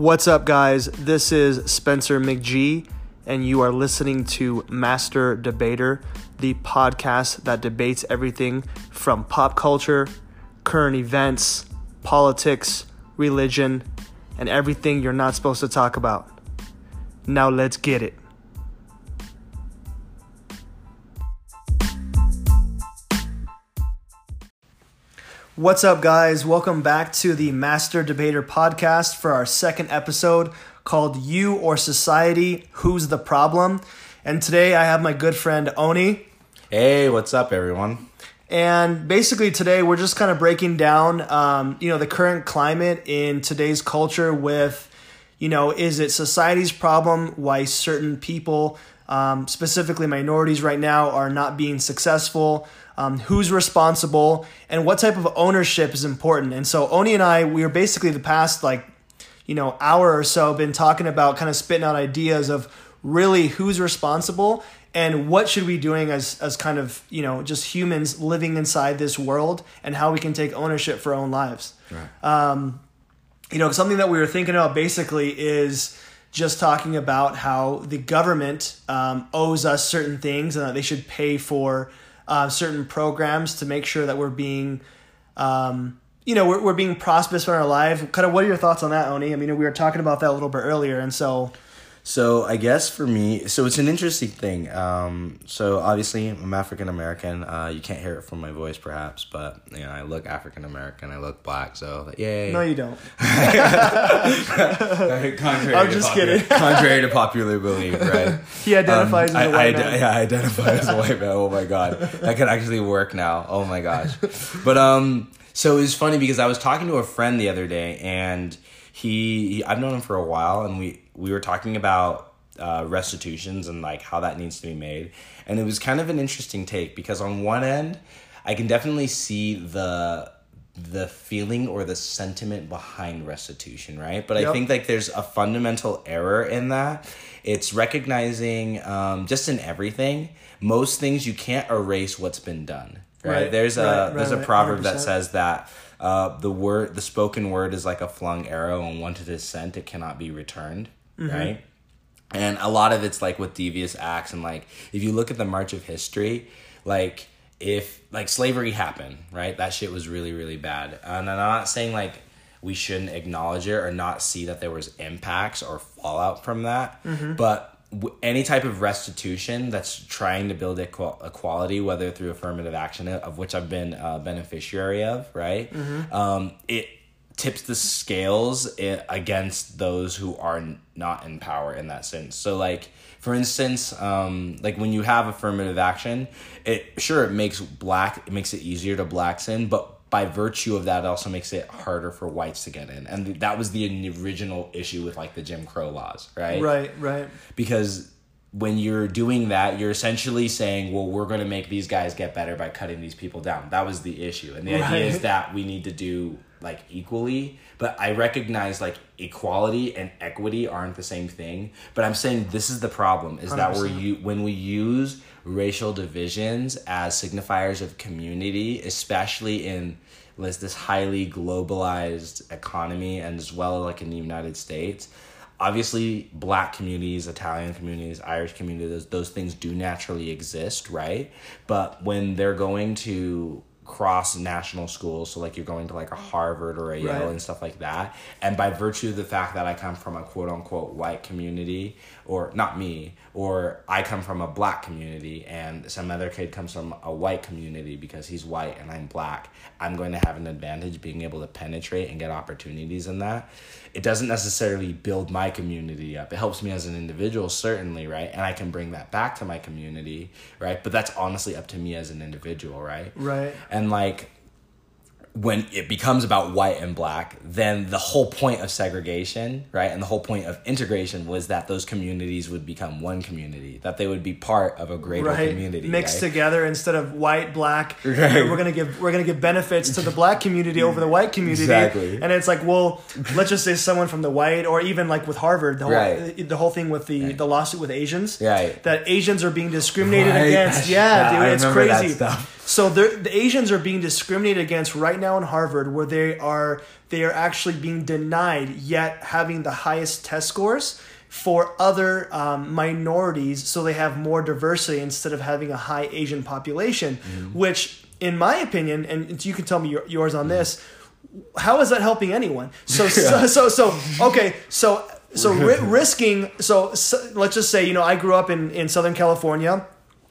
What's up, guys? This is Spencer McGee, and you are listening to Master Debater, the podcast that debates everything from pop culture, current events, politics, religion, and everything you're not supposed to talk about. Now, let's get it. What's up, guys? Welcome back to the Master Debater podcast for our second episode called You or Society Who's the Problem? And today I have my good friend Oni. Hey, what's up, everyone? And basically, today we're just kind of breaking down, um, you know, the current climate in today's culture with, you know, is it society's problem why certain people, um, specifically minorities right now, are not being successful? Um, who's responsible and what type of ownership is important. And so Oni and I, we were basically the past like, you know, hour or so been talking about kind of spitting out ideas of really who's responsible and what should we doing as as kind of you know just humans living inside this world and how we can take ownership for our own lives. Right. Um, you know, something that we were thinking about basically is just talking about how the government um, owes us certain things and that they should pay for uh, certain programs to make sure that we're being, um, you know, we're, we're being prosperous in our life. Kind of, what are your thoughts on that, Oni? I mean, we were talking about that a little bit earlier, and so. So I guess for me, so it's an interesting thing. Um, so obviously I'm African American. Uh, you can't hear it from my voice, perhaps, but you know I look African American. I look black. So yay! No, you don't. contrary I'm just popular- kidding. contrary to popular belief, right? He identifies Um, as a I, white I, man. Yeah, I identify as a white man. Oh my god, that could actually work now. Oh my gosh, but um, so it was funny because I was talking to a friend the other day, and he, he I've known him for a while, and we we were talking about uh, restitutions and like how that needs to be made, and it was kind of an interesting take because on one end, I can definitely see the the feeling or the sentiment behind restitution, right? But I think like there's a fundamental error in that. It's recognizing um, just in everything, most things you can't erase what's been done. Right? Right, There's a right, there's right, a proverb that 100%. says that uh, the word the spoken word is like a flung arrow and once it is sent it cannot be returned. Mm-hmm. Right? And a lot of it's like with devious acts and like if you look at the march of history, like if like slavery happened, right? That shit was really really bad. And I'm not saying like we shouldn't acknowledge it or not see that there was impacts or fallout from that, but any type of restitution that's trying to build equal- equality, whether through affirmative action, of which I've been a beneficiary of, right? Um, it tips the scales against those who are not in power in that sense. So like for instance, um, like when you have affirmative action, it sure it makes black it makes it easier to blacks in, but by virtue of that, it also makes it harder for whites to get in, and that was the original issue with like the Jim Crow laws, right? Right, right. because when you're doing that, you're essentially saying, well, we're going to make these guys get better by cutting these people down. That was the issue. And the idea is that we need to do like equally, but I recognize like equality and equity aren't the same thing. But I'm saying this is the problem is that we're you when we use racial divisions as signifiers of community, especially in this this highly globalized economy and as well like in the United States, obviously black communities italian communities irish communities those, those things do naturally exist right but when they're going to cross national schools. So like you're going to like a harvard or a yale and stuff like that. And by virtue of the fact that i come from a quote unquote white community or not me or i come from a black community and some other kid comes from a white community because he's white and i'm black i'm going to have an advantage being able to penetrate and get opportunities in that it doesn't necessarily build my community up. It helps me as an individual, certainly, right? And I can bring that back to my community, right? But that's honestly up to me as an individual, right? Right. And like when it becomes about white and black, then the whole point of segregation, right? And the whole point of integration was that those communities would become one community, that they would be part of a greater right community. mixed right? together instead of white black Right. we're gonna give we're gonna give benefits to the black community over the white community Exactly. and it's like well let's just say someone from the white or even like with harvard the whole, Right. the whole thing with the the lawsuit with asians Right. that asians are being discriminated against Yeah, dude I it's crazy. So the Asians are being discriminated against right now in Harvard, where they are they are actually being denied yet having the highest test scores for other um, minorities, so they have more diversity instead of having a high Asian population. Which, in my opinion, and you can tell me your, yours on this, how is that helping anyone? So so so, so okay, so so ri- risking. So, so let's just say you know I grew up in in Southern California,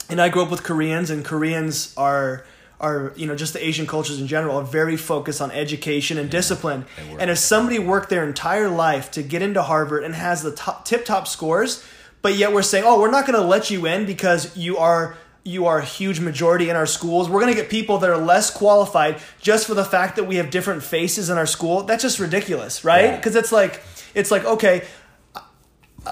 and I grew up with Koreans, and Koreans are are you know just the Asian cultures in general are very focused on education and discipline. And if somebody worked their entire life to get into Harvard and has the top tip top scores, but yet we're saying, oh, we're not going to let you in because you are you are a huge majority in our schools. We're going to get people that are less qualified just for the fact that we have different faces in our school. That's just ridiculous, right? Yeah. Because it's like it's like okay,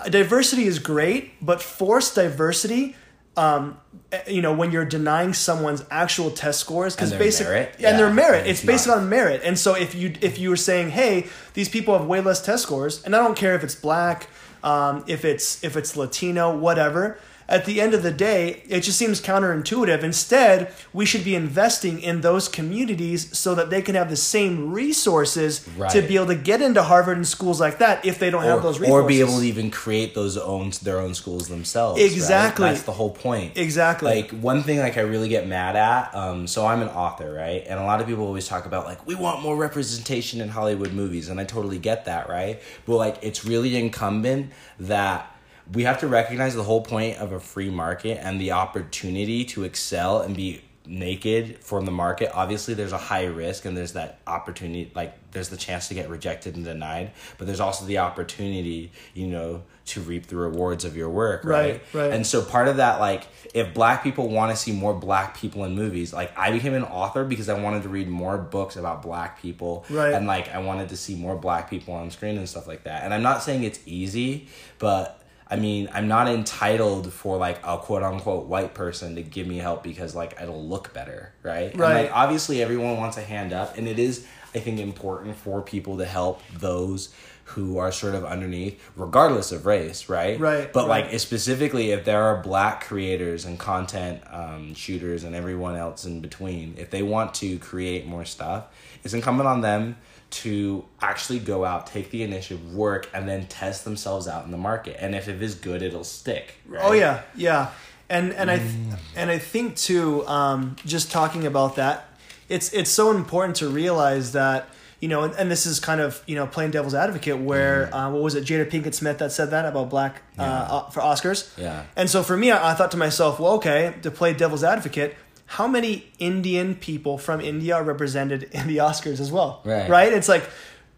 diversity is great, but forced diversity, um, eh, you know, when you're denying someone's actual test scores, because And their basically, merit? and their merit, and it's, it's based on merit. And so if you if you were saying, hey, these people have way less test scores, and I don't care if it's black, um, if it's if it's Latino, whatever. At the end of the day, it just seems counterintuitive. Instead, we should be investing in those communities so that they can have the same resources to be able to get into Harvard and schools like that if they don't have those resources. or be able to even create those own their own schools themselves. right? Exactly. That's the whole point. Exactly. Like one thing like I really get mad at, um, so I'm an author, right? And a lot of people always talk about like we want more representation in Hollywood movies, and I totally get that, right? But like it's really incumbent that we have to recognize the whole point of a free market and the opportunity to excel and be naked from the market obviously there's a high risk and there's that opportunity like there's the chance to get rejected and denied but there's also the opportunity you know to reap the rewards of your work right Right, right. and so part of that like if black people want to see more black people in movies like i became an author because i wanted to read more books about black people Right. and like i wanted to see more black people on screen and stuff like that and i'm not saying it's easy but I mean, I'm not entitled for like a quote unquote white person to give me help because like it'll look better, right? And, Right. like obviously everyone wants a hand up and it is I think important for people to help those who are sort of underneath regardless of race, right? Right, But right. like specifically if there are black creators and content um, shooters and everyone else in between, if they want to create more stuff, it's incumbent on them to actually go out, take the initiative, work, and then test themselves out in the market. And if it is good, it'll stick. Right? Oh yeah, yeah, and and I th- Mm. and I think too, um, just talking about that, it's it's so important to realize that you know, and, and this is kind of you know playing devil's advocate, where uh, what was it, Jada Pinkett Smith that said that about black Mm. Yeah. uh, uh, for Oscars, Yeah. and so for me, I, I thought to myself, well, okay, to play devil's advocate. How many Indian people from India are represented in the Oscars as well? Right. Right? It's like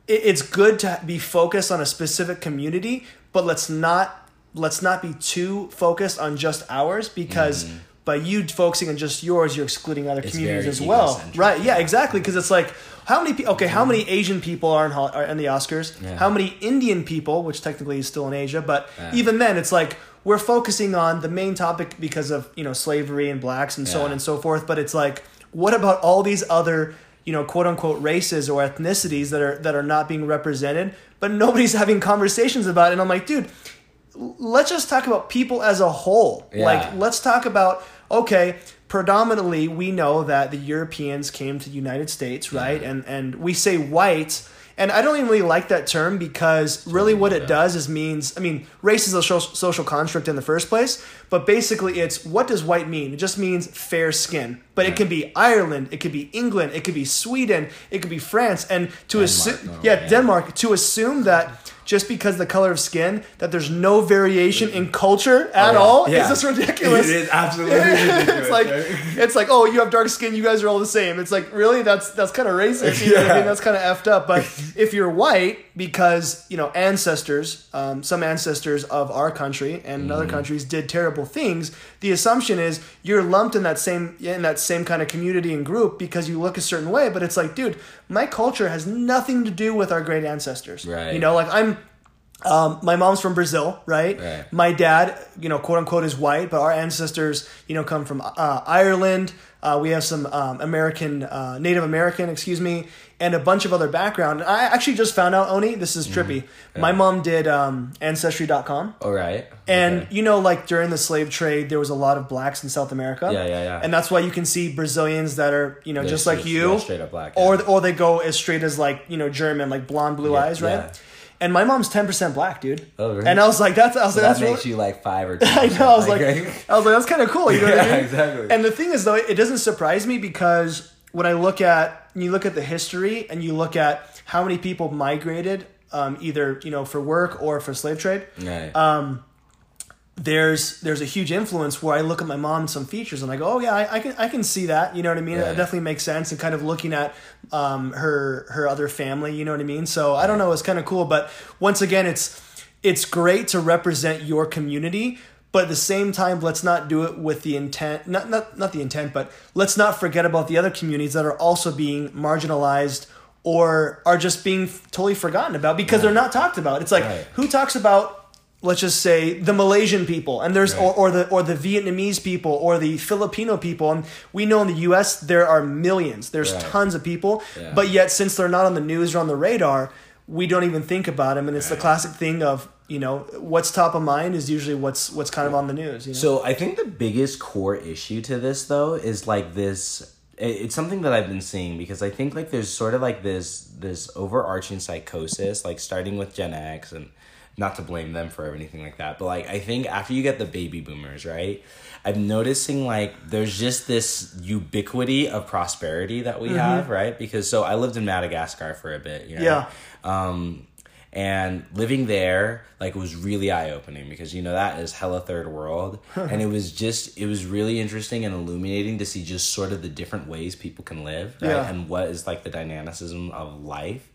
it, it's good to be focused on a specific community, but let's not let's not be too focused on just ours because by you focusing on just yours, you're excluding other Mm-hmm. It's communities as well. Right? Yeah, exactly. Because it's like how many okay, how many Asian people are in are in the Oscars? Yeah. How many Indian people, which technically is still in Asia, but Yeah. even then, it's like we're focusing on the main topic because of you know slavery and blacks and so on and so forth. But it's like, what about all these other you know quote unquote races or ethnicities that are that are not being represented, but nobody's having conversations about it? And I'm like, dude, let's just talk about people as a whole. Yeah. Like, let's talk about okay. Predominantly, we know that the Europeans came to the United States, right? And and we say white, and I don't even really like that term because really what it does is means I mean race is a social construct in the first place, but basically it's what does white mean? It just means fair skin, but it can be Ireland, it could be England, it could be Sweden, it could be France, and to assume normally, yeah, yeah. Denmark to assume that just because the color of skin that there's no variation in mm-hmm. culture at Oh, yeah. all Yeah. is just ridiculous. It is absolutely ridiculous. it's like it's like oh you have dark skin you guys are all the same it's like really that's that's kind of racist you know what I Yeah. mean that's kind of effed up but if you're white because you know ancestors um, some ancestors of our country and in other countries did terrible things. The assumption is you're lumped in that same in that same kind of community and group because you look a certain way but it's like dude my culture has nothing to do with our great ancestors. Right. you know like I'm Um, my mom's from Brazil, right? Right. My dad, you know, quote unquote, is white, but our ancestors, you know, come from uh, Ireland. Uh, we have some um, American, uh, Native American, excuse me, and a bunch of other background. I actually just found out, Oni, this is trippy. My mom did um, Ancestry.com. All right. And Okay. you know, like during the slave trade, there was a lot of blacks in South America. Yeah, yeah, yeah. And that's why you can see Brazilians that are, you know, They're just like you, straight up black, or yeah. or they go as straight as like you know German, like blonde, blue Yeah, eyes, right? Yeah. And my mom's ten percent black, dude. Oh, really? And I was like, that's I was So like, that that's makes really, you like five or. 10 I know. I was like, I was like, that's kind of cool. You know what I mean? exactly. And the thing is, though, it doesn't surprise me because when I look at you look at the history and you look at how many people migrated, um, either you know for work or for slave trade, right. um, there's there's a huge influence where I look at my mom and some features and I go, oh yeah, I, I can I can see that. You know what I mean? It Right. definitely makes sense. And kind of looking at um, her her other family. You know what I mean? So I don't know. It's kind of cool. But once again, it's it's great to represent your community. But at the same time, let's not do it with the intent, not, not, not the intent, but let's not forget about the other communities that are also being marginalized or are just being totally forgotten about because they're not talked about. It's like, Right. who talks about let's just say the Malaysian people and there's Right. or, or the or the Vietnamese people or the Filipino people and we know in the US there are millions there's Right. tons of people Yeah. but yet since they're not on the news or on the radar we don't even think about them and it's the classic thing of you know what's top of mind is usually what's what's kind of on the news you know? So I think the biggest core issue to this though is like this it's something that I've been seeing because I think like there's sort of like this this overarching psychosis like starting with Gen X and not to blame them for anything like that but like I think after you get the baby boomers right I'm noticing like there's just this ubiquity of prosperity that we have right? Because so I lived in Madagascar for a bit you know? Yeah. um and living there like was really eye-opening because you know that is hella third world. And it was just it was really interesting and illuminating to see just sort of the different ways people can live right? Yeah. and what is like the dynamicism of life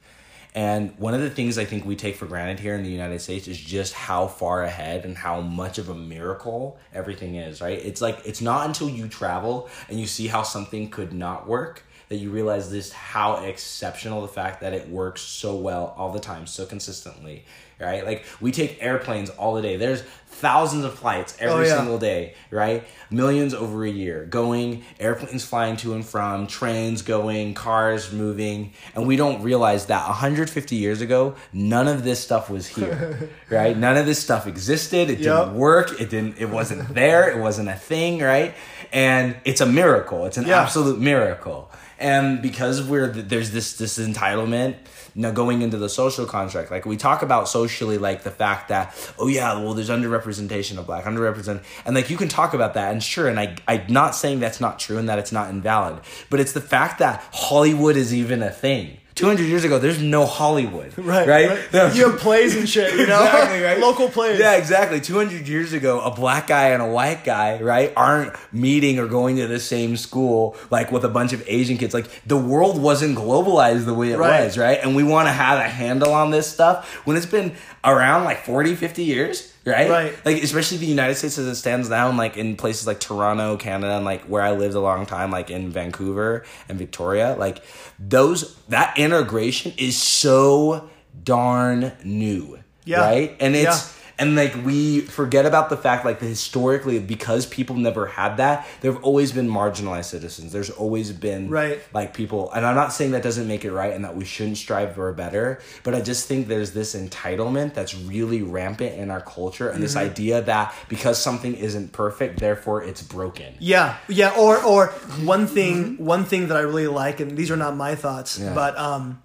and one of the things I think we take for granted here in the United States is just how far ahead and how much of a miracle everything is, right? It's like it's not until you travel and you see how something could not work that you realize this how exceptional the fact that it works so well all the time, so consistently, right? Like we take airplanes all the day. There's thousands of flights every Oh, yeah. single day, right? Millions over a year going, airplanes flying to and from, trains going, cars moving, and we don't realize that 150 years ago, none of this stuff was here, right? None of this stuff existed. It Yep. didn't work. It didn't. It wasn't there. It wasn't a thing, right? And it's a miracle. It's an Yeah. absolute miracle. And because we're there's this this entitlement now going into the social contract like we talk about socially like the fact that oh yeah well there's underrepresentation of black underrepresented and like you can talk about that and sure and I I'm not saying that's not true and that it's not invalid but it's the fact that Hollywood is even a thing 200 years ago there's no Hollywood right right, No, you have plays and shit you know Exactly, right? local plays Yeah, exactly. 200 years ago, a black guy and a white guy, right, aren't meeting or going to the same school, like with a bunch of Asian kids. Like, the world wasn't globalized the way it Right. was, right? And we want to have a handle on this stuff when it's been around like 40, 50 years. Right? Right. Like, especially the United States as it stands now, and like in places like Toronto, Canada, and like where I lived a long time, like in Vancouver and Victoria, like those, that integration is so darn new. Yeah. Right? And it's, Yeah. And like we forget about the fact like that historically because people never had that there've always been marginalized citizens there's always been Right. like people and i'm not saying that doesn't make it right and that we shouldn't strive for better but i just think there's this entitlement that's really rampant in our culture and Mm-hmm. this idea that because something isn't perfect therefore it's broken Yeah, yeah. Or or one thing one thing that I really like, and these are not my thoughts, Yeah. but um,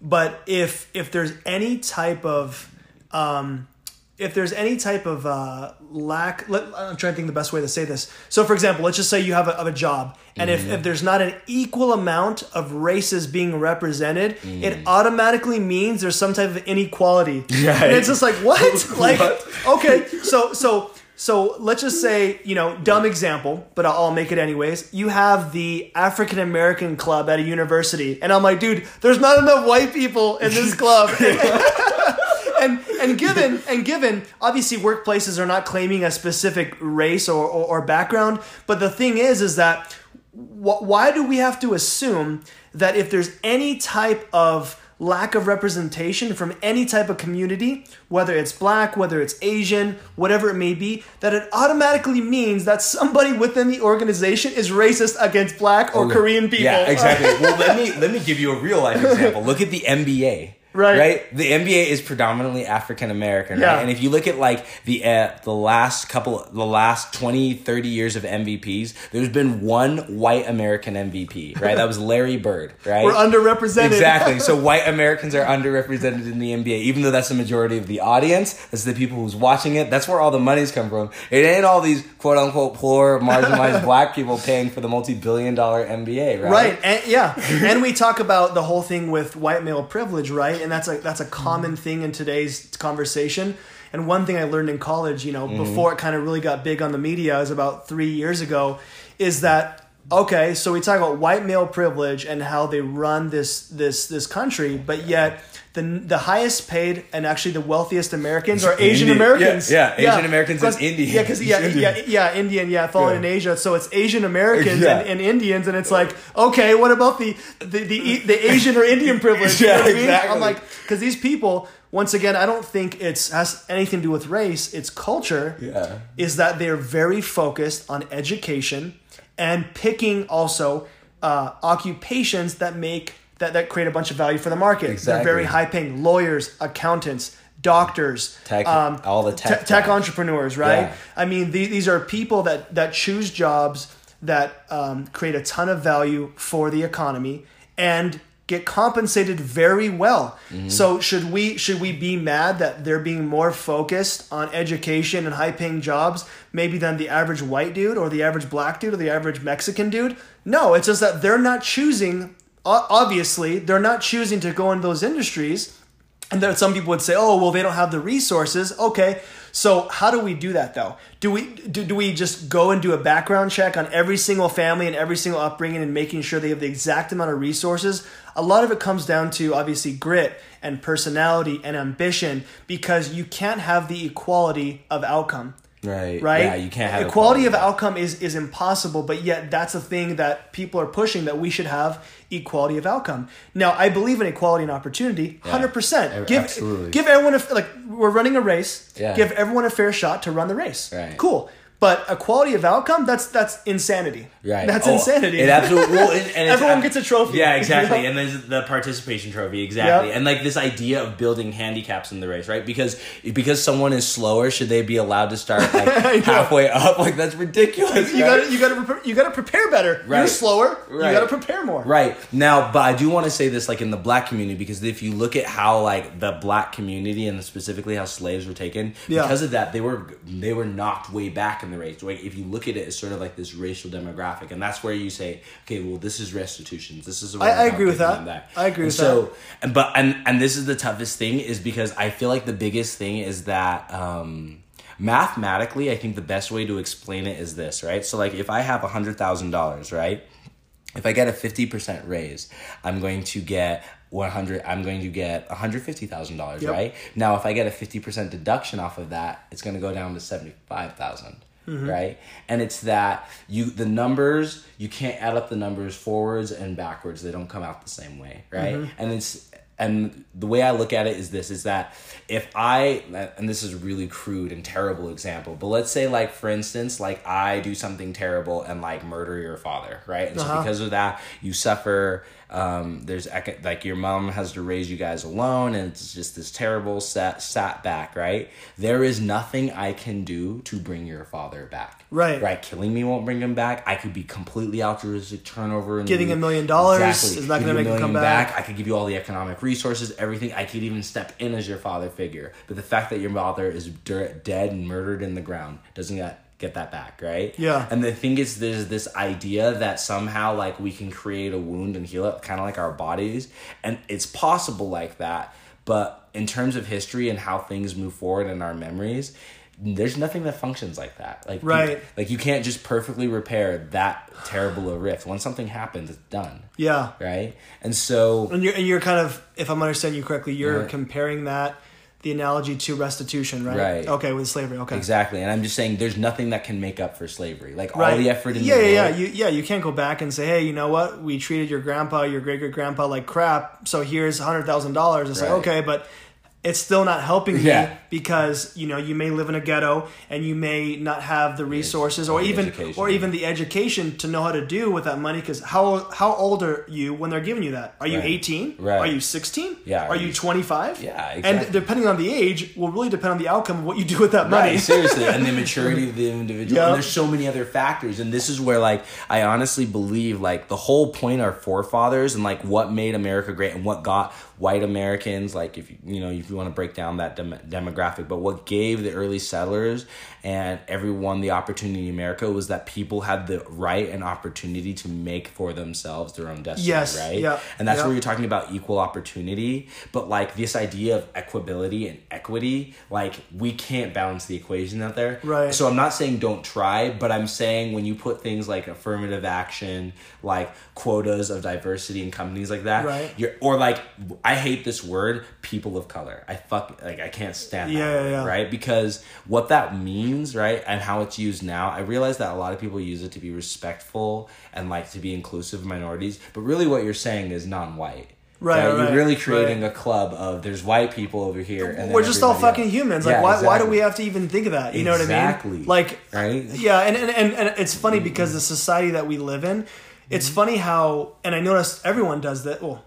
but if if there's any type of um, if there's any type of uh, lack, let, I'm trying to think the best way to say this. So, for example, let's just say you have a, of a job, and if, if there's not an equal amount of races being represented, it automatically means there's some type of inequality. Right. And it's just like what? like What? okay, so so so let's just say you know dumb example, but I'll, I'll make it anyways. You have the African American club at a university, and I'm like, dude, there's not enough white people in this club. and given and given obviously workplaces are not claiming a specific race or, or, or background but the thing is is that wh- why do we have to assume that if there's any type of lack of representation from any type of community, whether it's black, whether it's Asian, whatever it may be, that it automatically means that somebody within the organization is racist against black or oh, Korean people. Yeah, exactly. well, let me let me give you a real life example. Look at the NBA. Right. Right. The NBA is predominantly African American, Yeah. right? And if you look at like the uh, the last couple the last 20, 30 years of MVPs, there's been one white American MVP, right? That was Larry Bird, right? We're underrepresented. Exactly. So white Americans are underrepresented in the NBA, even though that's the majority of the audience. That's the people who's watching it. That's where all the money's come from. It ain't all these quote unquote poor, marginalized black people paying for the multi billion dollar NBA, right? Right, and yeah, and we talk about the whole thing with white male privilege, right? And that's a that's a mm-hmm. common thing in today's conversation. And one thing I learned in college, you know, mm-hmm. before it kind of really got big on the media, is about three years ago, is that okay? So we talk about white male privilege and how they run this this this country, but yet. The, the highest paid and actually the wealthiest Americans are Asian Indian. Americans. Yeah, yeah, Asian Americans and 'Cause- Indian. Yeah, because yeah, Indian. yeah, yeah, Indian, yeah, falling in Asia. So it's Asian Americans Yeah. and, and Indians, and it's like, okay, what about the the the, the Asian or Indian privilege? Yeah, I mean? exactly. I'm like, because these people, once again, I don't think it's has anything to do with race. It's culture. Yeah. Is that they're very focused on education and picking also uh, occupations that make that that create a bunch of value for the market. Exactly. They're very high paying lawyers, accountants. Doctors, Tech- um, all the tech te- tech entrepreneurs, right? Yeah. I mean, the- these are people that that choose jobs that um, create a ton of value for the economy and get compensated very well. Mm-hmm. So should we should we be mad that they're being more focused on education and high paying jobs maybe than the average white dude or the average black dude or the average Mexican dude? No, it's just that they're not choosing. Obviously, they're not choosing to go in those industries and then some people would say, "Oh, well, they don't have the resources." Okay, so how do we do that though? Do we do, do we just go and do a background check on every single family and every single upbringing and making sure they have the exact amount of resources? A lot of it comes down to obviously grit and personality and ambition because you can't have the equality of outcome Right. right? Yeah, you can't have equality of outcome is is impossible, but yet that's a thing that people are pushing that we should have equality of outcome. Now, I believe in equality and opportunity, hundred Ab- percent. Give absolutely. give everyone a like we're running a race. Yeah. Give everyone a fair shot to run the race. Right. Cool. But equality of outcome, that's that's insanity. Right. That's Oh, insanity. It absolutely. Well, and, and Everyone gets a trophy. Yeah, exactly. You know? And there's the participation trophy, exactly. Yep. And like this idea of building handicaps in the race, right? Because because someone is slower, should they be allowed to start like halfway up? Like that's ridiculous. you right? got you got to you got to prepare better. You're slower. Right. You got to prepare more. Right. Now, but I do want to say this like in the black community because if you look at how like the black community and specifically how slaves were taken, Yeah. because of that they were they were knocked way back in the race. Like if you look at it as sort of like this racial demographic, and that's where you say, okay, well, this is restitutions. This is I, I agree with that. that. I agree and with so, that. And but and and this is the toughest thing is because I feel like the biggest thing is that. um Mathematically, I think the best way to explain it is this, right? So, like, if I have a hundred thousand dollars, right, if I get a fifty percent raise, I'm going to get 100 i'm going to get $150000 yep. right now if i get a 50% deduction off of that it's going to go down to 75000 mm-hmm. right? And it's that you the numbers you can't add up the numbers forwards and backwards; they don't come out the same way, right? Mm-hmm. And it's and the way I look at it is this: is that if I and this is a really crude and terrible example, but let's say like for instance, like I do something terrible and like murder your father, right? And uh-huh. so because of that, you suffer um, there's like your mom has to raise you guys alone, and it's just this terrible sat sat back, right? There is nothing I can do to bring your father back, Right. Right, killing me won't bring him back. I could be completely altruistic, turnover, and Giving a million dollars is not you a make him come million back. I could give you all the economic resources, everything. I could even step in as your father figure. But the fact that your father is dead and murdered in the ground doesn't get get that back, right? Yeah. And the thing is, there's this idea that somehow like we can create a wound and heal it, kind of like our bodies, and it's possible like that. But in terms of history and how things move forward in our memories. There's nothing that functions like that. Like you- Right. like you can't just perfectly repair that terrible a rift. When something happens, it's done Yeah. right? And so And you're and you're kind of, if I'm understanding you correctly, you're Yeah. comparing that the analogy to restitution, right? Right. Okay, with slavery. Okay. Exactly, and I'm just saying, there's nothing that can make up for slavery. Like Right. all the effort in yeah, the yeah, world. yeah. You, yeah, you can't go back and say, hey, you know what? We treated your grandpa, your great great grandpa like crap. So here's hundred thousand dollars. It's Right. like okay, but it's still not helping Yeah. me because you know you may live in a ghetto and you may not have the resources or the even education. or even the education to know how to do with that money. Because how how old are you when they're giving you that? Are you eighteen? Right. Are you sixteen? Yeah. Are you twenty five? Yeah, And depending on the age, will really depend on the outcome of what you do with that Right, money. seriously, and the maturity of the individual. Yep. And there's so many other factors, and this is where, like, I honestly believe, like, the whole point of our forefathers and like what made America great and what got white Americans, like, if you you know, if you want to break down that dem- demographic, but what gave the early settlers and everyone the opportunity in America was that people had the right and opportunity to make for themselves their own destiny. Yes, right? yeah, and that's yeah. where you're talking about equal opportunity, but like this idea of equability and equity, like we can't balance the equation out there. Right. So I'm not saying don't try, but I'm saying when you put things like affirmative action, like quotas of diversity in companies like that, Right. you're or like I hate this word, people of color. I fuck like I can't stand Yeah, that yeah, yeah. right? Because what that means, right, and how it's used now, I realize that a lot of people use it to be respectful and like to be inclusive of minorities, but really what you're saying is non-white. Right, You're really creating right. a club of there's white people over here, and We're just all fucking else. humans. Yeah, Like, why, why do we have to even think of that? You know what I Exactly. mean? Like, Right? Yeah, and, and, and, and it's funny mm-hmm. because the society that we live in, it's mm-hmm. funny how, and I noticed everyone does that. Well,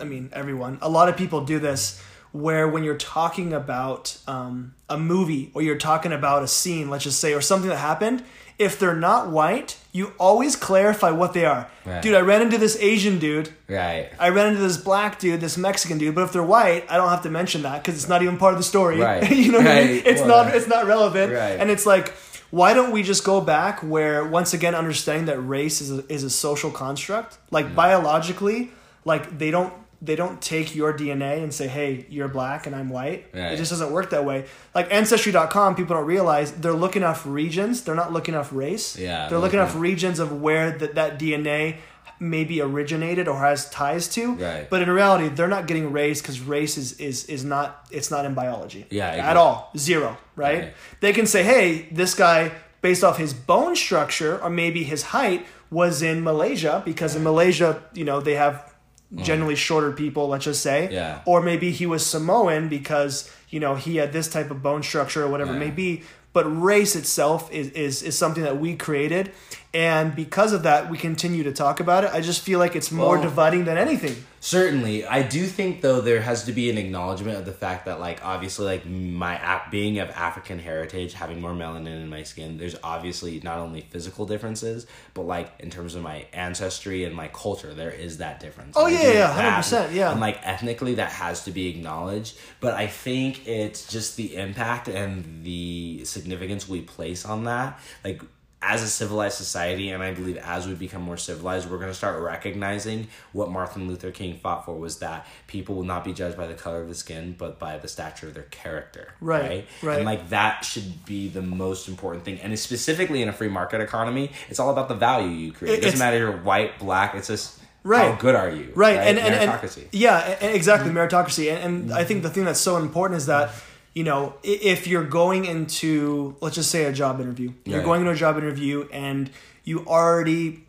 I mean, everyone. A lot of people do this where when you're talking about um, a movie or you're talking about a scene, let's just say, or something that happened, if they're not white, you always clarify what they are. Right. Dude, I ran into this Asian dude. Right. I ran into this black dude, this Mexican dude, but if they're white, I don't have to mention that because it's not even part of the story. Right. you know what I mean? It's Well, not. It's not relevant. Right. And it's like, why don't we just go back where once again understanding that race is a, is a social construct, like biologically, like they don't they don't take your DNA and say, hey, you're black and I'm white. It Right. just doesn't work that way. Like ancestry.com, people don't realize they're looking off regions. They're not looking off race. Yeah, They're looking looking- off regions of where that that DNA maybe originated or has ties to. Right. But in reality, they're not getting race because race is, is is not it's not in biology. Yeah, At all. Zero. Right? Right. They can say, hey, this guy, based off his bone structure or maybe his height, was in Malaysia because in Malaysia, you know, they have Mm-hmm. generally shorter people, let's just say. Yeah. Or maybe he was Samoan because, you know, he had this type of bone structure or whatever it may be. But race itself is, is, is something that we created. And because of that, we continue to talk about it. I just feel like it's more Well- dividing than anything. Certainly, I do think though there has to be an acknowledgement of the fact that like obviously like my ap- being of African heritage, having more melanin in my skin, there's obviously not only physical differences, but like in terms of my ancestry and my culture, there is that difference. Oh, yeah, yeah, that- 100%, yeah. And like ethnically, that has to be acknowledged. But I think it's just the impact and the significance we place on that, like as a civilized society, and I believe as we become more civilized, we're going to start recognizing what Martin Luther King fought for was that people will not be judged by the color of the skin, but by the stature of their character. Right, right. And like that should be the most important thing. And specifically in a free market economy, it's all about the value you create. It, doesn't matter if you're white, black, it's just Right. how good are you? right, and, and, and Meritocracy. yeah and- and exactly Mm-hmm. meritocracy and, and i think the thing that's so important is that you know if you're going into let's just say a job interview you're Right. going into a job interview and you already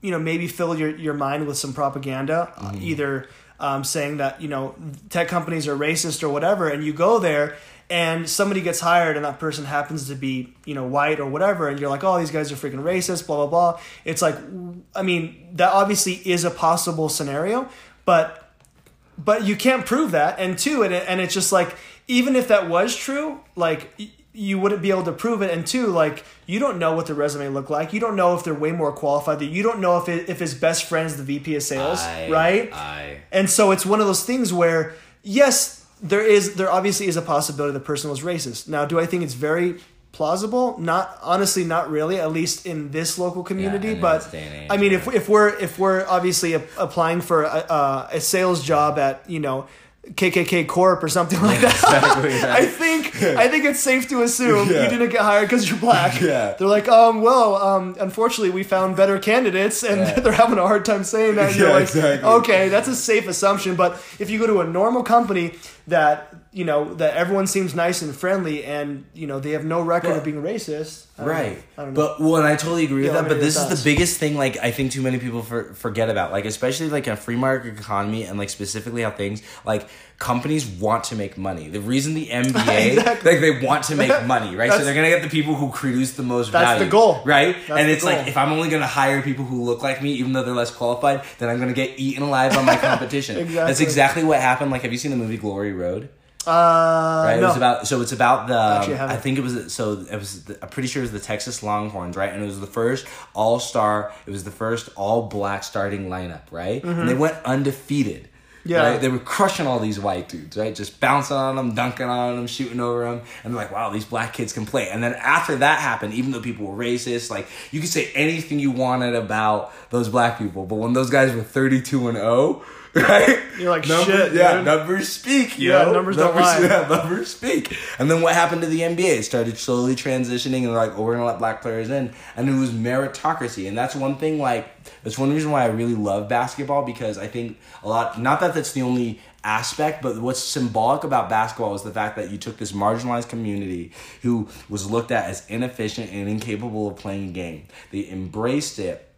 you know maybe fill your, your mind with some propaganda uh, Mm-hmm. either um, saying that you know tech companies are racist or whatever and you go there and somebody gets hired and that person happens to be you know white or whatever and you're like oh these guys are freaking racist blah blah blah it's like i mean that obviously is a possible scenario but but you can't prove that and two and, it, and it's just like even if that was true like you wouldn't be able to prove it. And two like you don't know what their resume looked like. You don't know if they're way more qualified That you. Don't know if it, if his best friend's the vp of sales I- right? I. And so it's one of those things where yes there is there obviously is a possibility the person was racist. Now do i think it's very plausible? Not honestly not really at least in this local community. in but this day and age, i mean if, if we're if we're obviously a, applying for a, a, a sales job at you know KKK Corp or something like that. exactly, yeah. I think I think it's safe to assume Yeah. you didn't get hired because you're black. Yeah. They're like, um, well, um, unfortunately, we found better candidates, and Yeah. they're having a hard time saying that. And you're Yeah, like, exactly. okay, that's a safe assumption. But if you go to a normal company that you know that everyone seems nice and friendly, and you know they have no record But- of being racist, I. Right. I don't know. But well, and I totally agree Yeah, with that. But this is the biggest thing. Like I think too many people for, forget about. Like especially like a free market economy and like specifically how things like companies want to make money. The reason the NBA Exactly. like they want to make money, right? so they're gonna get the people who produce the most That's value. the goal. right? That's and it's like if I'm only gonna hire people who look like me, even though they're less qualified, then I'm gonna get eaten alive by my competition. That's Exactly. exactly what happened. Like, have you seen the movie Glory Road? Uh, right? no. It was about so it's about the Actually, I I think it was so it was the, I'm pretty sure it was the Texas Longhorns, right? And it was the first all star. It was the first all black starting lineup, right? And they went undefeated. Mm-hmm. Yeah. right? they were crushing all these white dudes, right? Just bouncing on them, dunking on them, shooting over them, and they're like, "Wow, these black kids can play." And then after that happened, even though people were racist, like you could say anything you wanted about those black people, but when those guys were thirty-two and zero, right? You're like, Numbers- "Shit, Yeah, dude." numbers speak. You Yeah, know? numbers don't lie. Yeah, numbers speak. And then what happened to the NBA? It started slowly transitioning, and like, "Oh, we're gonna let black players in," and it was meritocracy, and that's one thing. Like, that's one reason why I really love basketball because I think a lot. Not that that's the only aspect, but what's symbolic about basketball is the fact that you took this marginalized community who was looked at as inefficient and incapable of playing a game. They embraced it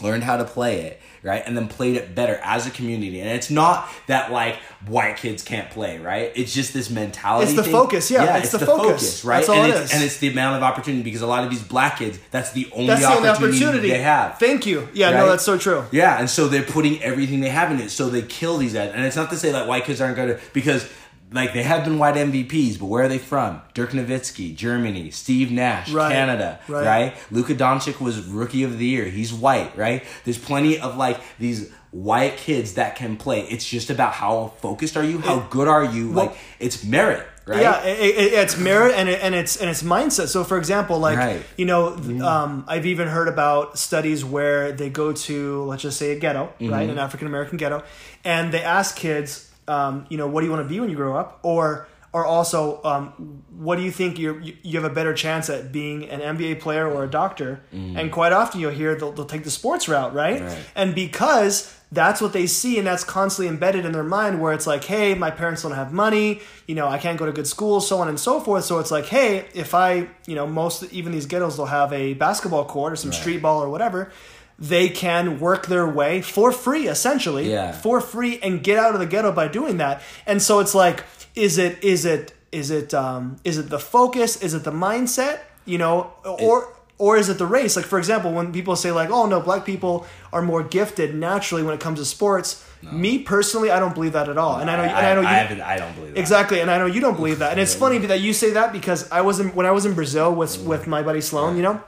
learned how to play it, right? And then played it better as a community. And it's not that like white kids can't play, right? It's just this mentality. It's the thing. focus, yeah, it's the focus. right? That's all and it it's, is. And it's the amount of opportunity because a lot of these black kids, that's the only, That's the only opportunity, opportunity they have. Thank you. Yeah, no, that's so true. Yeah, and so they're putting everything they have in it. So they kill these guys. And it's not to say that white kids aren't going to, because like they have been white MVPs, but where are they from? Dirk Nowitzki, Germany. Steve Nash, Right. Canada, Right. right? Luka Doncic was rookie of the year. He's white, right? There's plenty of like these white kids that can play. It's just about how focused are you? How good are you? like it's merit, right? Yeah, it, it, it's merit and it, and it's and it's mindset. So, for example, like Right. Mm-hmm. you know, um, I've even heard about studies where they go to let's just say a ghetto, Mm-hmm. right, an African American ghetto, and they ask kids, um, you know, what do you want to be when you grow up, or or also, um, what do you think you're, you you have a better chance at being an NBA player or a doctor? And quite often you'll hear they'll, they'll take the sports route, right? Right. And because that's what they see and that's constantly embedded in their mind where it's like, hey, my parents don't have money, you know, I can't go to good school, so on and so forth. So it's like, hey, if I, you know, most even these ghettos will have a basketball court or some street ball or whatever. They can work their way for free, essentially, Yeah. for free, and get out of the ghetto by doing that. And so it's like, is it, is it, is it, um, is it the focus? Is it the mindset? You know, or or is it the race? Like for example, when people say like, "Oh no, black people are more gifted naturally when it comes to sports." Me personally, I don't believe that at all. And I know, and I know you, I, I don't believe that. exactly, and I know you don't believe that. And it's funny that you say that because I was in, when I was in Brazil with with my buddy Sloan, you know.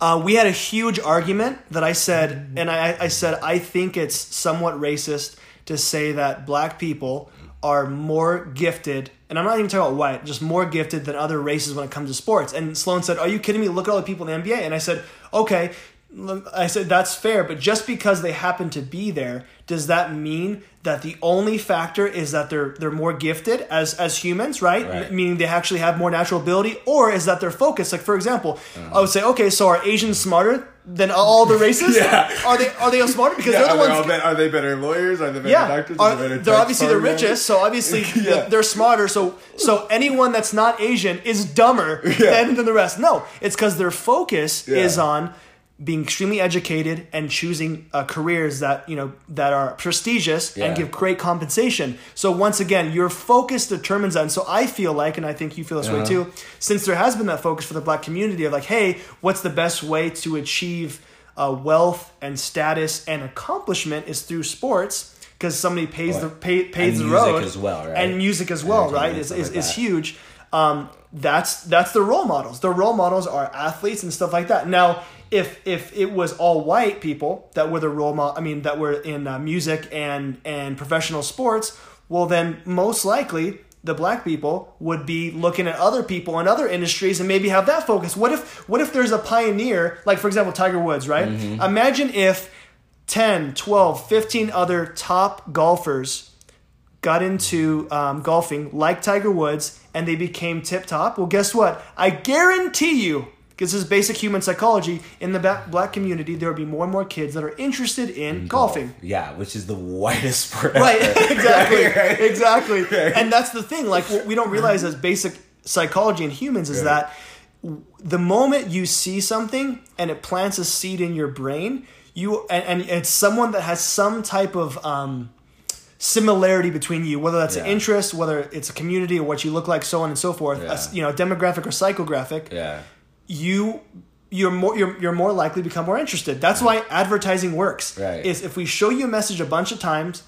Uh, we had a huge argument that I said, and I, I said I think it's somewhat racist to say that black people are more gifted, and I'm not even talking about white, just more gifted than other races when it comes to sports. And Sloan said, "Are you kidding me? Look at all the people in the NBA." And I said, "Okay." I said that's fair, but just because they happen to be there, does that mean that the only factor is that they're they're more gifted as as humans, right? Right. Meaning they actually have more natural ability, or is that their focus? Like for example, I would say, okay, so are Asians smarter than all the races? Yeah. Are they are they all smarter because they're the ones? are they better lawyers? Are they better yeah, are- they're obviously the richest, so obviously Yeah. they're smarter. So so anyone that's not Asian is dumber than, than the rest. No, it's because their focus Yeah. is on being extremely educated and choosing uh, careers that you know that are prestigious Yeah. and give great compensation. So once again, your focus determines that. And so I feel like, and I think you feel this way Uh-huh. too, since there has been that focus for the black community of like, hey, what's the best way to achieve uh, wealth and status and accomplishment is through sports because somebody pays the pay, pays And the music road as well, right? and music as well, right? Is is, like is huge. Um, that's that's the role models. The role models are athletes and stuff like that. Now, if if it was all white people that were the role model, I mean that were in uh, music and and professional sports, well then most likely the black people would be looking at other people in other industries and maybe have that focus. What if what if there's a pioneer like for example Tiger Woods, right? Mm-hmm. Imagine if 10, 12, 15 other top golfers got into um, golfing like Tiger Woods and they became tip top, well, guess what? I guarantee you, because this is basic human psychology, in the black community, there will be more and more kids that are interested in golfing. Golf. Yeah, which is the whitest sport. Right, exactly, Right, right. exactly. And that's the thing. Like what we don't realize as basic psychology in humans is Right. that the moment you see something and it plants a seed in your brain, you and, and it's someone that has some type of um, similarity between you, whether that's an interest, whether it's a community or what you look like, so on and so forth. a Yeah. you know, demographic or psychographic Yeah. You you're more you're, you're more likely to become more interested that's why advertising works Right. is if we show you a message a bunch of times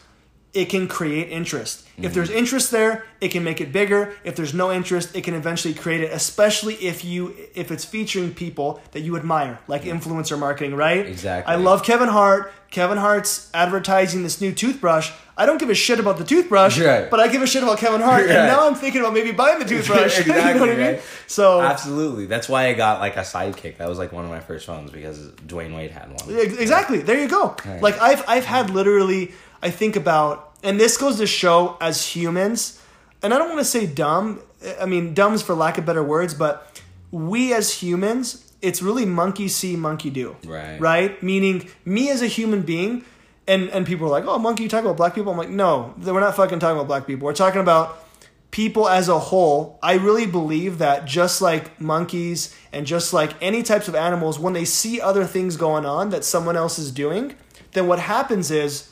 it can create interest if there's Mm-hmm. interest there it can make it bigger if there's no interest it can eventually create it especially if you if it's featuring people that you admire like influencer marketing right Exactly. i love kevin hart kevin hart's advertising this new toothbrush i don't give a shit about the toothbrush Right. but i give a shit about kevin hart Right. and now i'm thinking about maybe buying the toothbrush you know what i mean so Absolutely. That's why I got like a sidekick. That was like one of my first phones because Dwyane Wade had one. Ex- Exactly. There you go. Like I've I've had literally I think about and this goes to show as humans, and I don't want to say dumb. I mean dumb's for lack of better words, but we as humans, it's really monkey see, monkey do. Right. Right? Meaning me as a human being, and and people are like, oh, monkey, you talking about black people? I'm like, no, we're not fucking talking about black people. We're talking about people as a whole, I really believe that just like monkeys and just like any types of animals, when they see other things going on that someone else is doing, then what happens is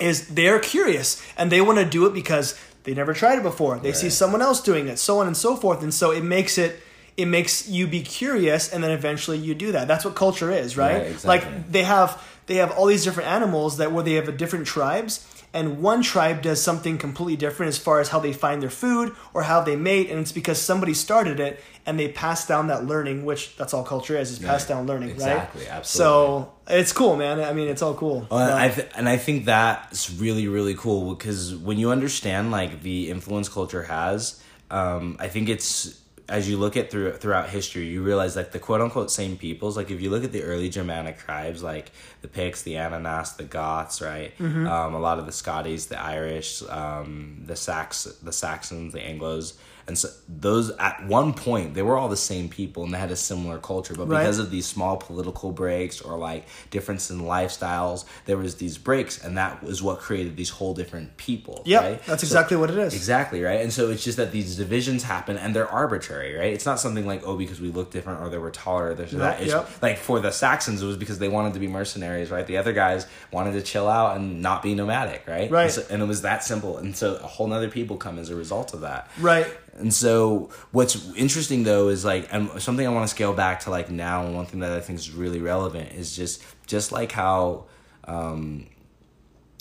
is they're curious and they want to do it because they never tried it before. They see someone else doing it, so on and so forth. And so it makes it it makes you be curious and then eventually you do that. That's what culture is, right? Right, exactly. Like they have they have all these different animals that where they have a different tribes and one tribe does something completely different as far as how they find their food or how they mate and it's because somebody started it and they pass down that learning which that's all culture is is pass Yeah, down learning exactly, right absolutely. so it's cool man. I mean it's all cool. Well, and I th- and I think that's really really cool because when you understand like the influence culture has, um, I think it's as you look at through throughout history, you realize like the quote unquote same peoples. Like if you look at the early Germanic tribes, like the Picts, the Ananas, the Goths, right? Mm-hmm. Um, a lot of the Scotties, the Irish, um, the Sax, the Saxons, the Anglo's. And so those at one point they were all the same people and they had a similar culture, but Right. because of these small political breaks or like difference in lifestyles, there was these breaks, and that was what created these whole different people. Yeah, right? that's So- exactly what it is. Exactly right, and so it's just that these divisions happen, and they're arbitrary, right? It's not something like oh because we look different or they were taller or this or that. It's yep. like for the Saxons, it was because they wanted to be mercenaries, right? The other guys wanted to chill out and not be nomadic, right? Right. And, so- and it was that simple, and so a whole other people come as a result of that. right And so what's interesting though is like and something I want to scale back to like now and one thing that I think is really relevant is just just like how um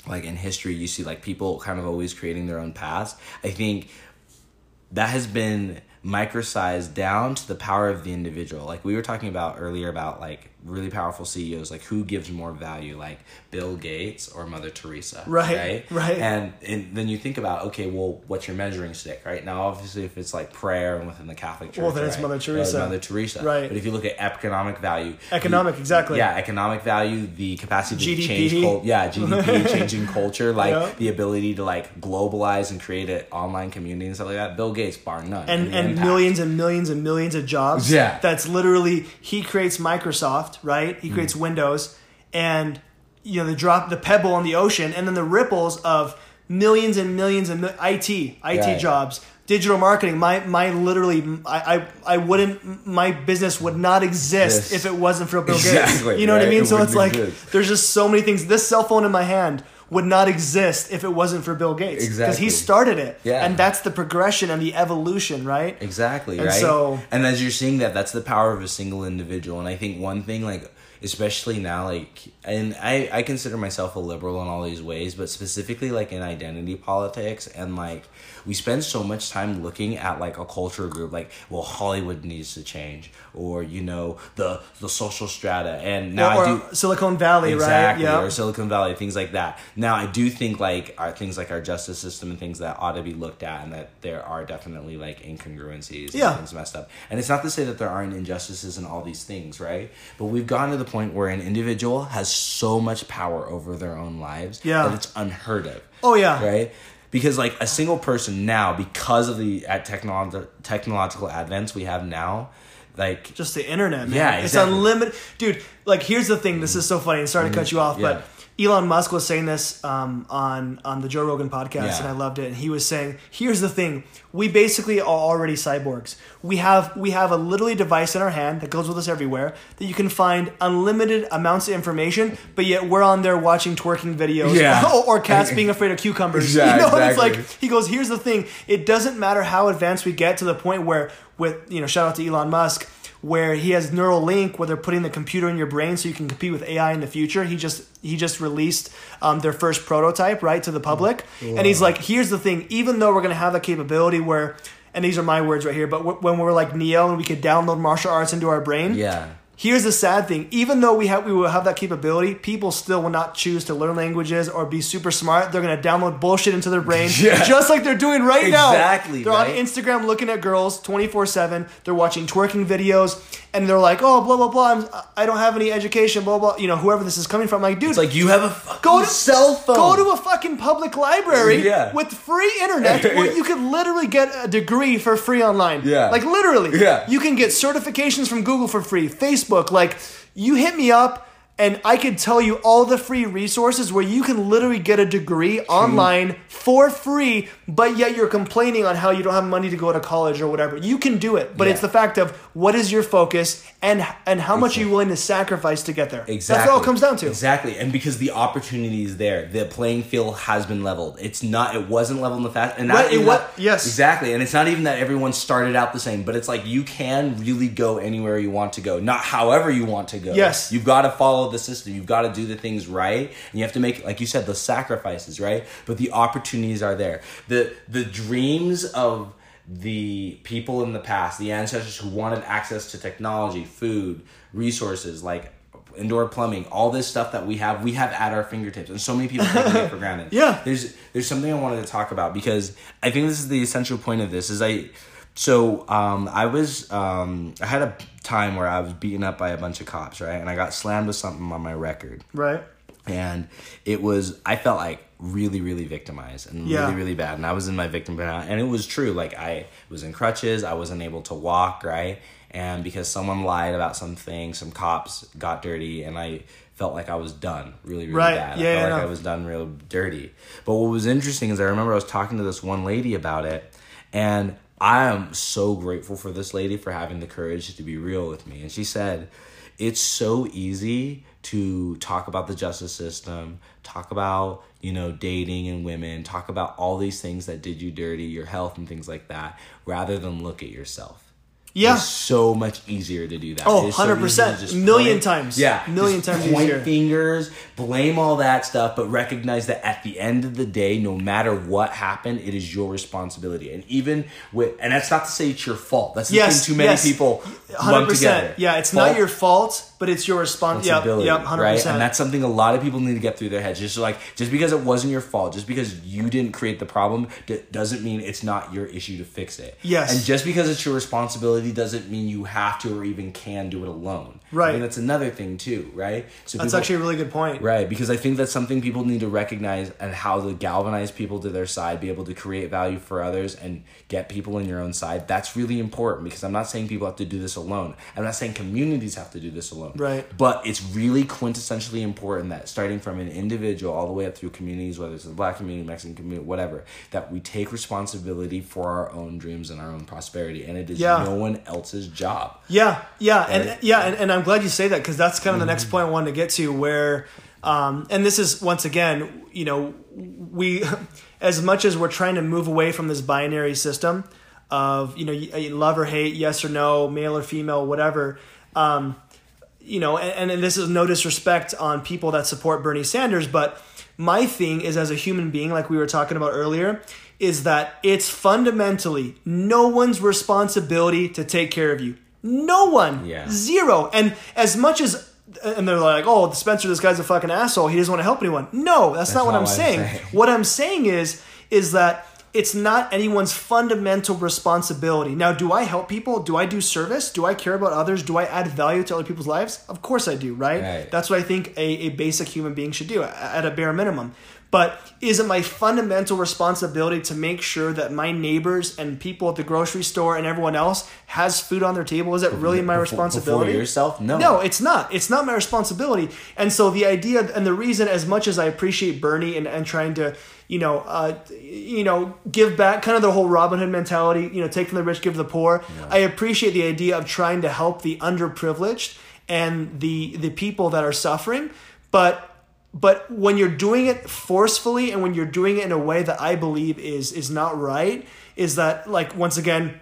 like in history you see like people kind of always creating their own paths. I think that has been microsized down to the power of the individual. Like we were talking about earlier about like really powerful CEOs, like who gives more value, like Bill Gates or Mother Teresa. Right, Right. right. And and then you think about okay, well, what's your measuring stick, right? Now, obviously, if it's like prayer and within the Catholic Church, Well, then it's right, Mother Teresa. Mother Teresa. Right. But if you look at economic value, Economic, the- exactly. Yeah, economic value, the capacity to GDP. change, cul- yeah, GDP, changing culture, like the ability to like globalize and create an online community and stuff like that. Bill Gates, bar none, and the and millions and millions and millions of jobs. Yeah. That's literally he creates Microsoft, right? He Mm. creates Windows and you know the drop the pebble on the ocean and then the ripples of millions and millions and mi- IT IT Right. jobs. Digital marketing, my my literally, I, I I wouldn't, my business would not exist Yes. if it wasn't for Bill Gates. Exactly, You know what I mean? It So it's like exist. there's just so many things. This cell phone in my hand would not exist if it wasn't for Bill Gates Exactly. because he started it. Yeah. and that's the progression and the evolution, right? Exactly, And right? so- and as you're seeing that, that's the power of a single individual. And I think one thing, like, especially now, like, and I, I consider myself a liberal in all these ways, but specifically, like, in identity politics, and, like, we spend so much time looking at, like, a culture group, like, well, Hollywood needs to change, or, you know, the, the social strata. And now or, I do. Silicon Valley, Exactly, right? Yeah. or Silicon Valley, things like that. Now, I do think like our things like our justice system and things that ought to be looked at, and that there are definitely like incongruencies, Yeah. and things messed up. And it's not to say that there aren't injustices and all these things, right? But we've gotten to the point where an individual has so much power over their own lives Yeah. that it's unheard of. Oh, yeah. right. because like a single person now because of the at technolo- technological advents we have now like just the internet, man. Yeah, it's unlimited, dude. Like, here's the thing. This is so funny. And sorry to mm-hmm. cut you off, Yeah. but Elon Musk was saying this um, on on the Joe Rogan podcast, Yeah. and I loved it. And he was saying, "Here's the thing: we basically are already cyborgs. We have we have a literally device in our hand that goes with us everywhere that you can find unlimited amounts of information, but yet we're on there watching twerking videos, Yeah. or, cats being afraid of cucumbers. You know, and it's like he goes, here's the thing: it doesn't matter how advanced we get to the point where, with you know, shout out to Elon Musk, where he has Neuralink, where they're putting the computer in your brain so you can compete with AI in the future. He just he just released um, their first prototype right to the public, and he's like, here's the thing: even though we're gonna have that capability where, and these are my words right here, but w- when we're like Neo and we could download martial arts into our brain, yeah Here's the sad thing: even though we have we will have that capability, people still will not choose to learn languages or be super smart. They're gonna download bullshit into their brain, Yeah. just like they're doing right now. Exactly, They're on? Instagram looking at girls twenty four seven. They're watching twerking videos, and they're like, "Oh, blah blah blah. I'm, I don't have any education. Blah blah. You know, whoever this is coming from, like, dude, it's like you have a fucking Go to- cell phone Go to a fucking public library Yeah. with free internet where you could literally get a degree for free online. Yeah. Like literally. Yeah. You can get certifications from Google for free, Facebook. Like you hit me up and I could tell you all the free resources where you can literally get a degree online for free, but yet you're complaining on how you don't have money to go to college or whatever. You can do it, but Yeah. it's the fact of what is your focus and and how much are you willing to sacrifice to get there. Exactly. That's what it all comes down to. Exactly. And because the opportunity is there, the playing field has been leveled. It's not it wasn't leveled in the past and not Right, it even that- yes. Exactly. And it's not even that everyone started out the same, but it's like you can really go anywhere you want to go. Not however you want to go. Yes. You've got to follow the system. You've got to do the things right. And you have to make like you said, the sacrifices, right? But the opportunities are there. The the dreams of the people in the past, the ancestors who wanted access to technology, food, resources, like indoor plumbing, all this stuff that we have, we have at our fingertips, and so many people take it for granted. Yeah. there's there's something I wanted to talk about because I think this is the essential point of this. Is I so um, I was um, I had a time where I was beaten up by a bunch of cops, right, and I got slammed with something on my record. Right. and it was i felt like really really victimized and Yeah. really really bad. And i was in my victim and it was true. Like i was in crutches. I wasn't able to walk right? And because someone lied about something some cops got dirty and i felt like i was done really really Right. bad. Yeah, i felt yeah, like no. i was done real dirty. But what was interesting is i remember i was talking to this one lady about it and i am so grateful for this lady for having the courage to be real with me and she said it's so easy to talk about the justice system, talk about, you know, dating and women, talk about all these things that did you dirty, your health and things like that, rather than look at yourself. Yeah. It's so much easier to do that. Oh, It is so easy to 100%. just Million point- times. Yeah. Million times point easier. fingers, blame all that stuff, but recognize that at the end of the day, no matter what happened, it is your responsibility. And even with, and that's not to say it's your fault. That's the Yes, thing too many yes. people Hundred lump together. percent. Yeah, it's Fault not your fault, but it's your respons- Yep, responsibility, yep, hundred right? percent. And that's something a lot of people need to get through their heads. Just like just because it wasn't your fault, just because you didn't create the problem, doesn't mean it's not your issue to fix it. Yes. And just because it's your responsibility doesn't mean you have to or even can do it alone. Right. And that's another thing too, right? So That's people- actually a really good point. Right, because I think that's something people need to recognize and how to galvanize people to their side, be able to create value for others and get people in your own side. That's really important because I'm not saying people have to do this alone. I'm not saying communities have to do this alone. Right. But it's really quintessentially important that starting from an individual all the way up through communities, whether it's the black community, Mexican community, whatever, that we take responsibility for our own dreams and our own prosperity. And it is Yeah. no one else's job. Yeah, yeah, and yeah, and, and I'm glad you say that because that's kind of the Mm-hmm. next point I wanted to get to. Where, um, and this is once again, you know, we, as much as we're trying to move away from this binary system of you know y- love or hate, yes or no, male or female, whatever. Um, you know, and, and this is no disrespect on people that support Bernie Sanders, but my thing is as a human being, like we were talking about earlier, is that it's fundamentally no one's responsibility to take care of you. No one. Yeah. Zero. And as much as and they're like, oh, Spencer, this guy's a fucking asshole. He doesn't want to help anyone. No, that's, not what not I'm what I'm saying. saying. What I'm saying is, is that it's not anyone's fundamental responsibility. Now, do I help people? Do I do service? Do I care about others? Do I add value to other people's lives? Of course I do, right? Right. That's what I think a, a basic human being should do at a bare minimum. But is it my fundamental responsibility to make sure that my neighbors and people at the grocery store and everyone else has food on their table? Is that really my responsibility? before yourself? No. No, it's not. It's not my responsibility. And so the idea and the reason, as much as I appreciate Bernie and, and trying to, you know, uh, you know, give back, kind of the whole Robin Hood mentality, you know, take from the rich, give to the poor. I appreciate the idea of trying to help the underprivileged and the the people that are suffering, but but when you're doing it forcefully and when you're doing it in a way that I believe is is not right, is that like once again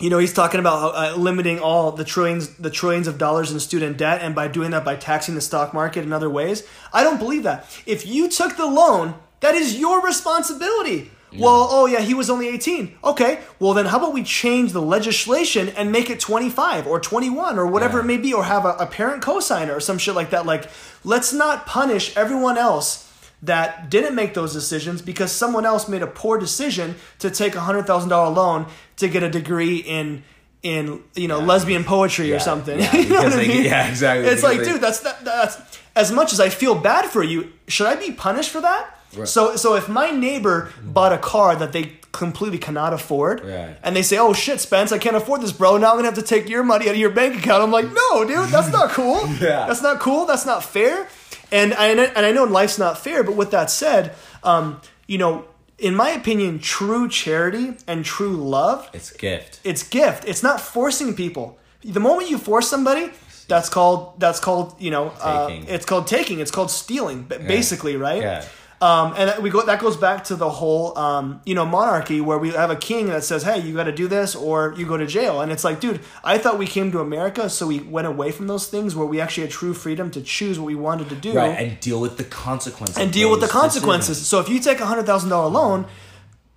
you know he's talking about uh, limiting all the trillions the trillions of dollars in student debt and by doing that by taxing the stock market in other ways. I don't believe that. If you took the loan that is your responsibility well oh yeah he was only 18 okay well then how about we change the legislation and make it 25 or 21 or whatever Yeah. it may be or have a, a parent cosigner or some shit like that like let's not punish everyone else that didn't make those decisions because someone else made a poor decision to take a hundred thousand dollar loan to get a degree in in you know lesbian poetry or something. yeah, you know what I mean? yeah, exactly, It's because like, they- dude, that's that, that's as much as I feel bad for you. Should I be punished for that? Right. So so if my neighbor bought a car that they completely cannot afford, Right. and they say, "Oh shit, Spence, I can't afford this, bro. Now I'm gonna have to take your money out of your bank account." I'm like, "No, dude, that's not cool. Yeah. That's not cool. That's not fair." And I and I know life's not fair, but with that said, um, you know, in my opinion, true charity and true love It's gift. it's gift. It's not forcing people. The moment you force somebody, that's called that's called you know uh, it's called taking. It's called stealing, ba- basically, right? Yeah. Um, and that- we go that goes back to the whole um, you know monarchy where we have a king that says, "Hey, you got to do this or you go to jail." And it's like, dude, I thought we came to America so we went away from those things where we actually had true freedom to choose what we wanted to do Right, and deal with the consequences. and deal with the consequences. decisions. So if you take a hundred thousand dollar loan,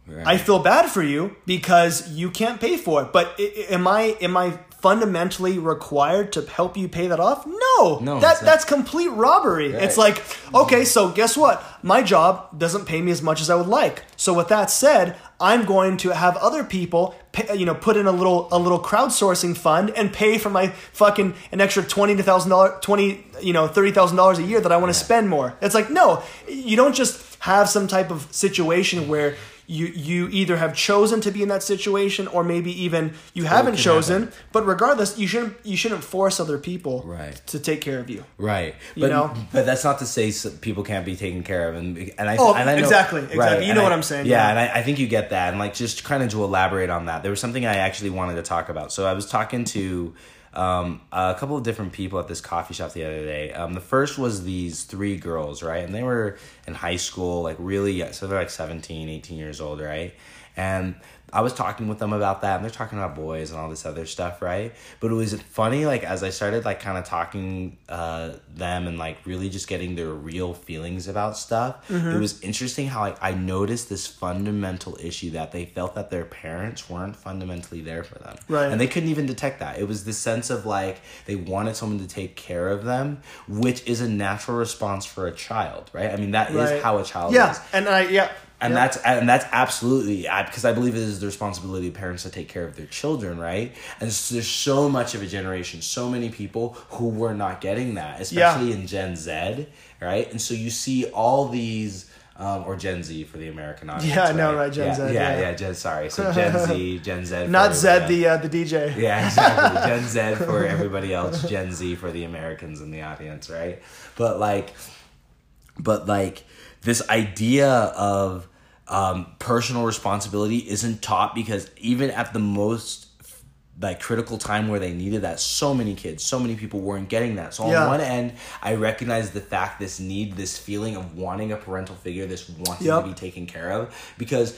Right. I feel bad for you because you can't pay for it. But am I am I fundamentally required to help you pay that off? No, No, That that's complete robbery. It's like okay, so guess what? My job doesn't pay me as much as I would like. So with that said, I'm going to have other people, pay, you know, put in a little a little crowdsourcing fund and pay for my fucking an extra twenty thousand dollars, twenty you know thirty thousand dollars a year that I want to spend more. It's like no, you don't just have some type of situation where you you either have chosen to be in that situation or maybe even you haven't chosen. happen. But regardless, you shouldn't you shouldn't force other people Right. to take care of you. Right, You but know? but that's not to say people can't be taken care of, and and I Oh, and I know, exactly, exactly. You and know I- what I'm saying, Yeah, yeah. and I, I think you get that, and like just kind of to elaborate on that, there was something I actually wanted to talk about. So I was talking to um, a couple of different people at this coffee shop the other day. Um, the first was these three girls, right, and they were in high school, like really, so they're like 17, 18 years old, right, and. I was talking with them about that, and they're talking about boys and all this other stuff, right? But it was funny, like as I started like kind of talking uh, them and like really just getting their real feelings about stuff. Mm-hmm. It was interesting how like, I noticed this fundamental issue that they felt that their parents weren't fundamentally there for them, Right. And they couldn't even detect that. It was this sense of like they wanted someone to take care of them, which is a natural response for a child, right? I mean, that is how a child Yeah, is and I yeah. and yeah. that's and that's absolutely I, because I believe it is the responsibility of parents to take care of their children, right? And s there's so much of a generation, so many people who were not getting that, especially in Gen Z, right? And so you see all these. Um, or Gen Z for the American audience. Yeah, I know, right, Gen yeah, Z, Yeah, yeah. yeah, Gen. Sorry, so Gen Z, Gen Z. not Zedd the uh, the DJ. Yeah, exactly. Gen Z for everybody else, Gen Z for the Americans in the audience, right? But like, but like this idea of um, personal responsibility isn't taught because even at the most like critical time where they needed that so many kids so many people weren't getting that so on Yeah. one end i recognize the fact this need this feeling of wanting a parental figure this wanting Yep. to be taken care of because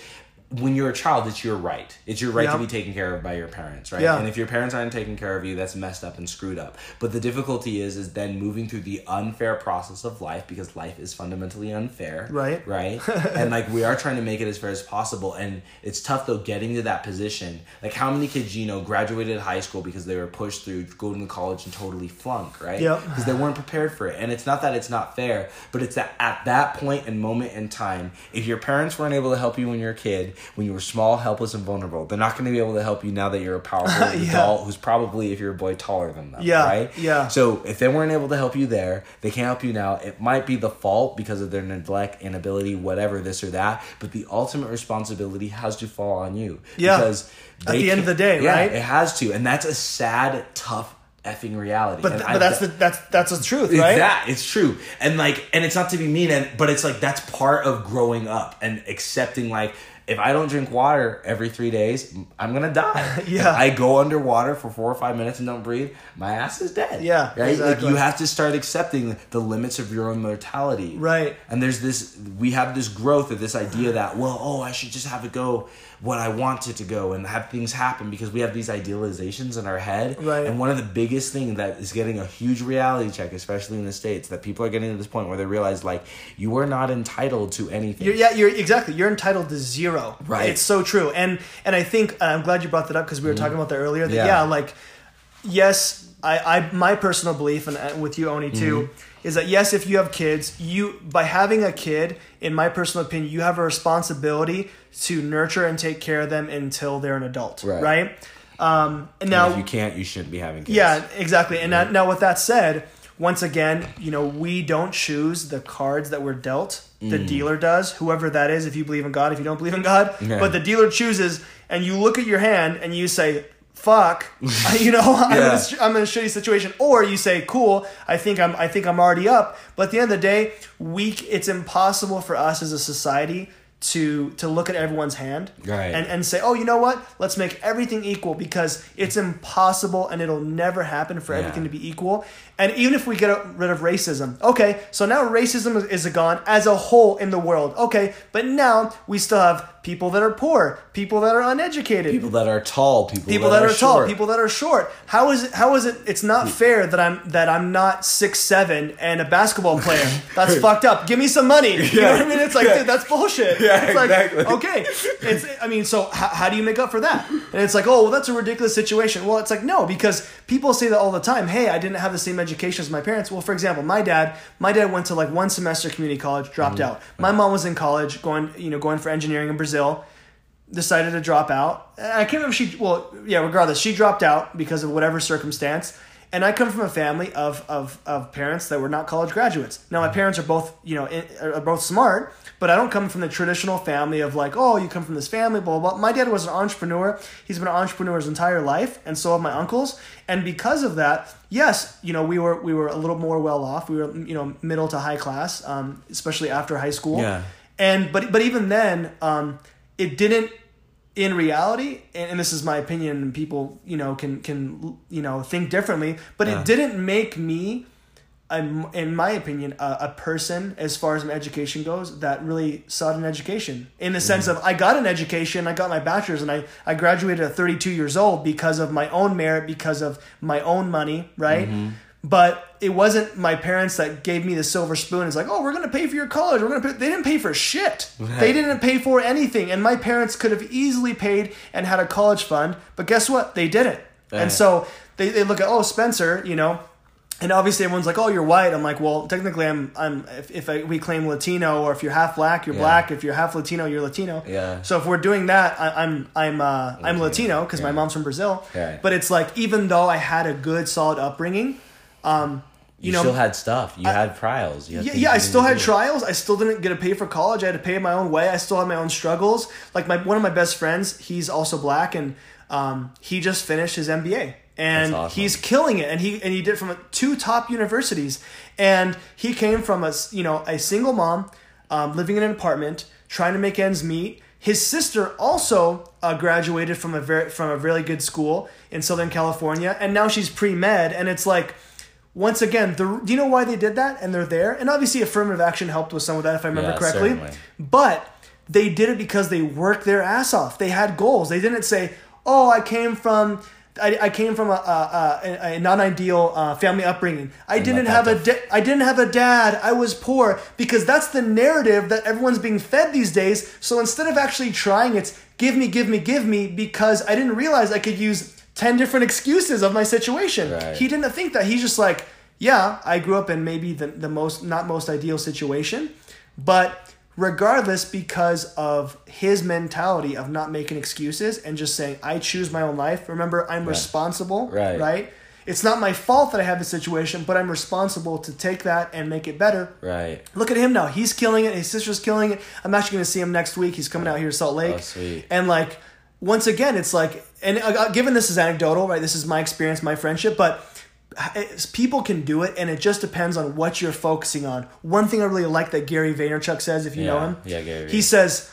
when you're a child, it's your right. It's your right to be taken care of by your parents, right? Yeah. And if your parents aren't taking care of you, that's messed up and screwed up. But the difficulty is, is then moving through the unfair process of life because life is fundamentally unfair, Right. Right. and like we are trying to make it as fair as possible, and it's tough though getting to that position. Like how many kids you know graduated high school because they were pushed through going to college and totally flunk, right? Yep. Because they weren't prepared for it, and it's not that it's not fair, but it's that at that point and moment in time, if your parents weren't able to help you when you're a kid, when you were small, helpless, and vulnerable. They're not going to be able to help you now that you're a powerful Yeah. adult who's probably, if you're a boy, taller than them. Yeah, Right? yeah. So if they weren't able to help you there, they can't help you now. It might be the fault because of their neglect, inability, whatever, this or that. But the ultimate responsibility has to fall on you. Yeah. Because At the end of the day, yeah, right? It has to, and that's a sad, tough effing reality. But, th- I- but that's the that's that's the truth, right? that it's true, and like, and it's not to be mean, and but it's like that's part of growing up and accepting like. If I don't drink water every three days, I'm gonna die. Yeah. If I go underwater for four or five minutes and don't breathe, my ass is dead. Yeah, Right? exactly. Like you have to start accepting the limits of your own mortality. Right. And there's this we have this growth of this idea that, well, oh, I should just have it go what I want it to go and have things happen because we have these idealizations in our head. Right. And one of the biggest things that is getting a huge reality check, especially in the States, that people are getting to this point where they realize like you are not entitled to anything. You're, yeah, you're exactly. You're entitled to zero. Right. It's so true, and and I think uh, I'm glad you brought that up because we were talking about that earlier. That yeah, Yeah. like yes, I, I my personal belief and uh, with you Oni too is that yes, if you have kids, you by having a kid, in my personal opinion, you have a responsibility to nurture and take care of them until they're an adult. Right. Right. Um, and And now if you can't, you shouldn't be having kids. Yeah, exactly. And now, now, with that said, once again, you know, we don't choose the cards that we're dealt. The Mm. dealer does, whoever that is, if you believe in God, if you don't believe in God. Yeah. But the dealer chooses, and you look at your hand and you say, fuck, you know, I'm, Yeah. in a, I'm in a shitty situation. Or you say, cool, I think I'm, I think I'm already up. But at the end of the day, we, it's impossible for us as a society to to look at everyone's hand Right. and, and say, oh, you know what? Let's make everything equal because it's impossible and it'll never happen for Yeah. everything to be equal. And even if we get rid of racism, okay, so now racism is- gone as a whole in the world. Okay, but now we still have people that are poor, people that are uneducated, People that are tall, people, people that, are, tall, short. people that are short. How is it? How is it? It's not hmm. fair that I'm that I'm not six seven and a basketball player. That's fucked up. Give me some money. You know what I mean? It's like, Yeah. dude, that's bullshit. Yeah, it's like, exactly. okay. It's. I mean, so how, how do you make up for that? And it's like, oh, well, that's a ridiculous situation. Well, it's like no, because people say that all the time. Hey, I didn't have the same education as my parents. Well, for example, my dad, my dad went to like one semester community college, dropped Mm-hmm. out. My mom was in college, going, you know, going for engineering in Brazil decided to drop out. I can't remember if she well, yeah, regardless, she dropped out because of whatever circumstance. And I come from a family of, of, of parents that were not college graduates. Now my parents are both you know in, are both smart, but I don't come from the traditional family of like oh you come from this family blah blah. blah. My dad was an entrepreneur. He's been an entrepreneur his entire life, and so have my uncles. And because of that, yes, you know we were we were a little more well off. We were you know middle to high class, um, especially after high school. Yeah. And but but even then, um, it didn't. In reality, and, and this is my opinion, and people you know can can you know think differently, but Yeah. it didn't make me, um, in my opinion, a, a person as far as my education goes that really sought an education. In the sense of I got an education, I got my bachelor's, and I I graduated at 32 years old because of my own merit, because of my own money, right? But it wasn't my parents that gave me the silver spoon. It's like, oh, we're gonna pay for your college. We're gonna pay. They didn't pay for shit. They didn't pay for anything. And my parents could have easily paid and had a college fund. But guess what? They didn't. Right. And so they, they look at oh Spencer, you know, and obviously everyone's like, oh, you're white. I'm like, well, technically I'm I'm if, if I, we claim Latino or if you're half black, you're Yeah. black. If you're half Latino, you're Latino. Yeah. So if we're doing that, I, I'm I'm uh, I'm Latino, because my mom's from Brazil. Right. But it's like even though I had a good solid upbringing, um, you, You, know, still had stuff. You had trials. You had yeah, yeah, I still had do. trials. I still didn't get to pay for college. I had to pay my own way. I still had my own struggles. Like my one of my best friends, he's also black, and um, he just finished his MBA, and awesome. he's killing it. And he and he did it from two top universities, and he came from a you know a single mom, um, living in an apartment, trying to make ends meet. His sister also uh, graduated from a very from a really good school in Southern California, and now she's pre med. And it's like, once again, the do you know why they did that? And they're there, and obviously affirmative action helped with some of that, if I remember Yeah, correctly. certainly. But they did it because they worked their ass off. They had goals. They didn't say, "Oh, I came from." I, I came from a, a, a, a non-ideal uh, family upbringing. I didn't have a da- I didn't have a dad. I was poor because that's the narrative that everyone's being fed these days. So instead of actually trying, it's give me, give me, give me because I didn't realize I could use ten different excuses of my situation. Right. He didn't think that. He's just like, yeah, I grew up in maybe the, the most not most ideal situation, but regardless because of his mentality of not making excuses and just saying I choose my own life. Remember, I'm responsible, Right. Right? It's not my fault that I have the situation, but I'm responsible to take that and make it better. Right. Look at him now. He's killing it. His sister's killing it. I'm actually going to see him next week. He's coming out here to Salt Lake. Oh, sweet. And like, once again, it's like, and uh, uh, given this is anecdotal, right? This is my experience, my friendship, but people can do it, and it just depends on what you're focusing on. One thing I really like that Gary Vaynerchuk says, if you know him, Yeah, Gary he says,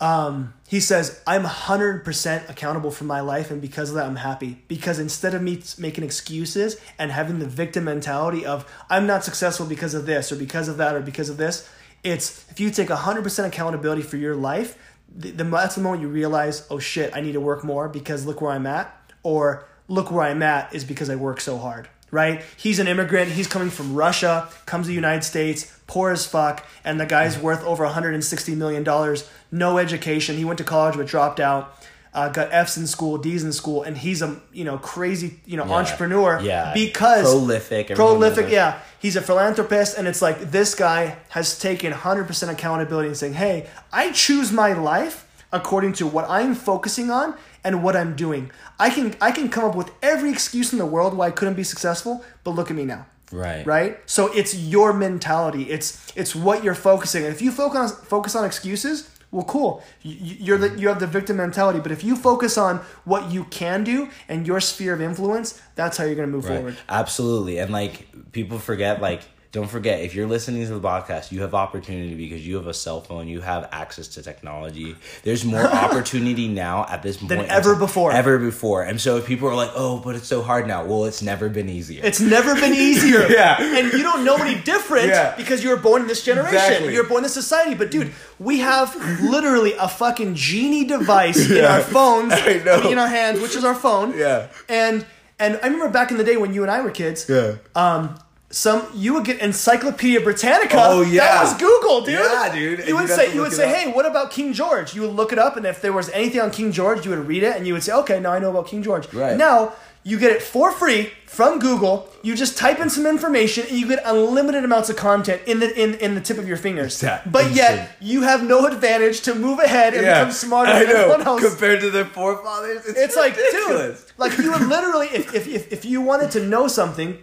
um, he says, I'm 100% accountable for my life, and because of that, I'm happy. Because instead of me making excuses and having the victim mentality of, I'm not successful because of this, or because of that, or because of this, it's if you take 100% accountability for your life, the, the, that's the moment you realize, oh shit, I need to work more because look where I'm at, or look where I'm at is because I work so hard. Right? He's an immigrant. He's coming from Russia, comes to the United States, poor as fuck, and the guy's worth over 160 million dollars. No education. He went to college but dropped out. Uh, got F's in school, D's in school, and he's a you know crazy you know Yeah. entrepreneur. Yeah. because Prolific, prolific. Yeah, he's a philanthropist, and it's like this guy has taken 100% accountability and saying, "Hey, I choose my life according to what I'm focusing on and what I'm doing. I can I can come up with every excuse in the world why I couldn't be successful, but look at me now." Right. Right? So it's your mentality. It's it's what you're focusing. And if you focus on focus on excuses, well, cool. You, you're the, you have the victim mentality. But if you focus on what you can do and your sphere of influence, that's how you're going to move Right. forward. Absolutely. And like people forget, like, don't forget if you're listening to the podcast, you have opportunity because you have a cell phone, you have access to technology. There's more opportunity now at this point in ever before. Ever before. And so if people are like, oh, but it's so hard now, well, it's never been easier. It's never been easier. Yeah. And you don't know any different Yeah. because you were born in this generation. Exactly. You're born in this society. But dude, we have literally a fucking genie device in our phones, in our hands, which is our phone. Yeah. And and I remember back in the day when you and I were kids. Yeah. Um, some you would get Encyclopedia Britannica. Oh, yeah. that was Google, dude. Yeah, dude. And You would say you would say, up. hey, what about King George? You would look it up, and if there was anything on King George, you would read it, and you would say, okay, now I know about King George. Right. Now you get it for free from Google. You just type in some information, and you get unlimited amounts of content in the in, in the tip of your fingers. that but yet you have no advantage to move ahead and become smarter I than everyone know. else. Compared to their forefathers, it's, It's like, dude, like you would literally, if, if, if, if you wanted to know something,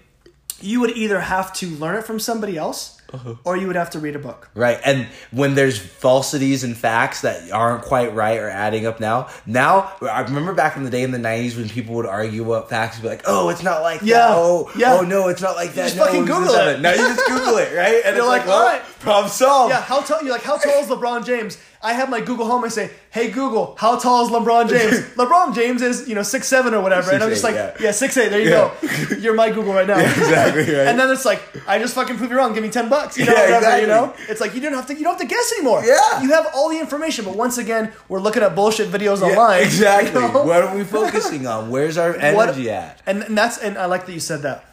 you would either have to learn it from somebody else Uh-huh. or you would have to read a book. Right. And when there's falsities and facts that aren't quite right or adding up now, now, I remember back in the day in the 90s when people would argue about facts, be like, oh, it's not like Yeah, that. Oh, yeah. oh, no, it's not like that. just No, fucking Google it. Now you just Google it, right? And You're like, like, well, all right. problem solved. Yeah, how tall? You're like, how tall is LeBron James? I have my Google Home. I say, hey Google, how tall is LeBron James? LeBron James is you know six seven or whatever, and I'm just 6'8", like, yeah. yeah, six eight. There you Yeah. go. You're my Google right now. exactly, right. And then it's like, I just fucking prove you wrong. Give me ten bucks. You know, Yeah, whatever. exactly. You know, it's like you don't have to. You don't have to guess anymore. Yeah. you have all the information. But once again, we're looking at bullshit videos Yeah, online. exactly. you know? What are we focusing on? Where's our What- energy at? And, and that's and I like that you said that.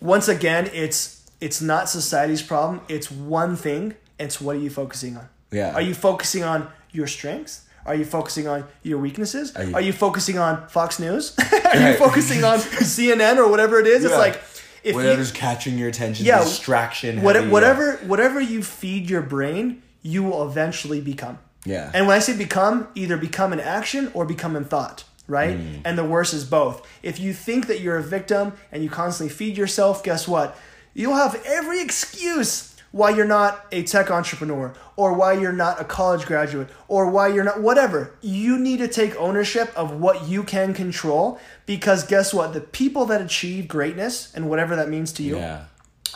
Once again, it's it's not society's problem. It's one thing. It's what are you focusing on? Yeah. Are you focusing on your strengths? Are you focusing on your weaknesses? Are you- you, focusing on Fox News? are you focusing on CNN or whatever it is? It's like if Whatever's you, catching your attention, Yeah, distraction. what, heavy, whatever whatever you feed your brain, you will eventually become. Yeah. And when I say become, either become in action or become in thought, right? Mm. And the worst is both. If you think that you're a victim and you constantly feed yourself, guess what? You'll have every excuse why you're not a tech entrepreneur or why you're not a college graduate or why you're not whatever. You need to take ownership of what you can control because guess what? The people that achieve greatness and whatever that means to you Yeah.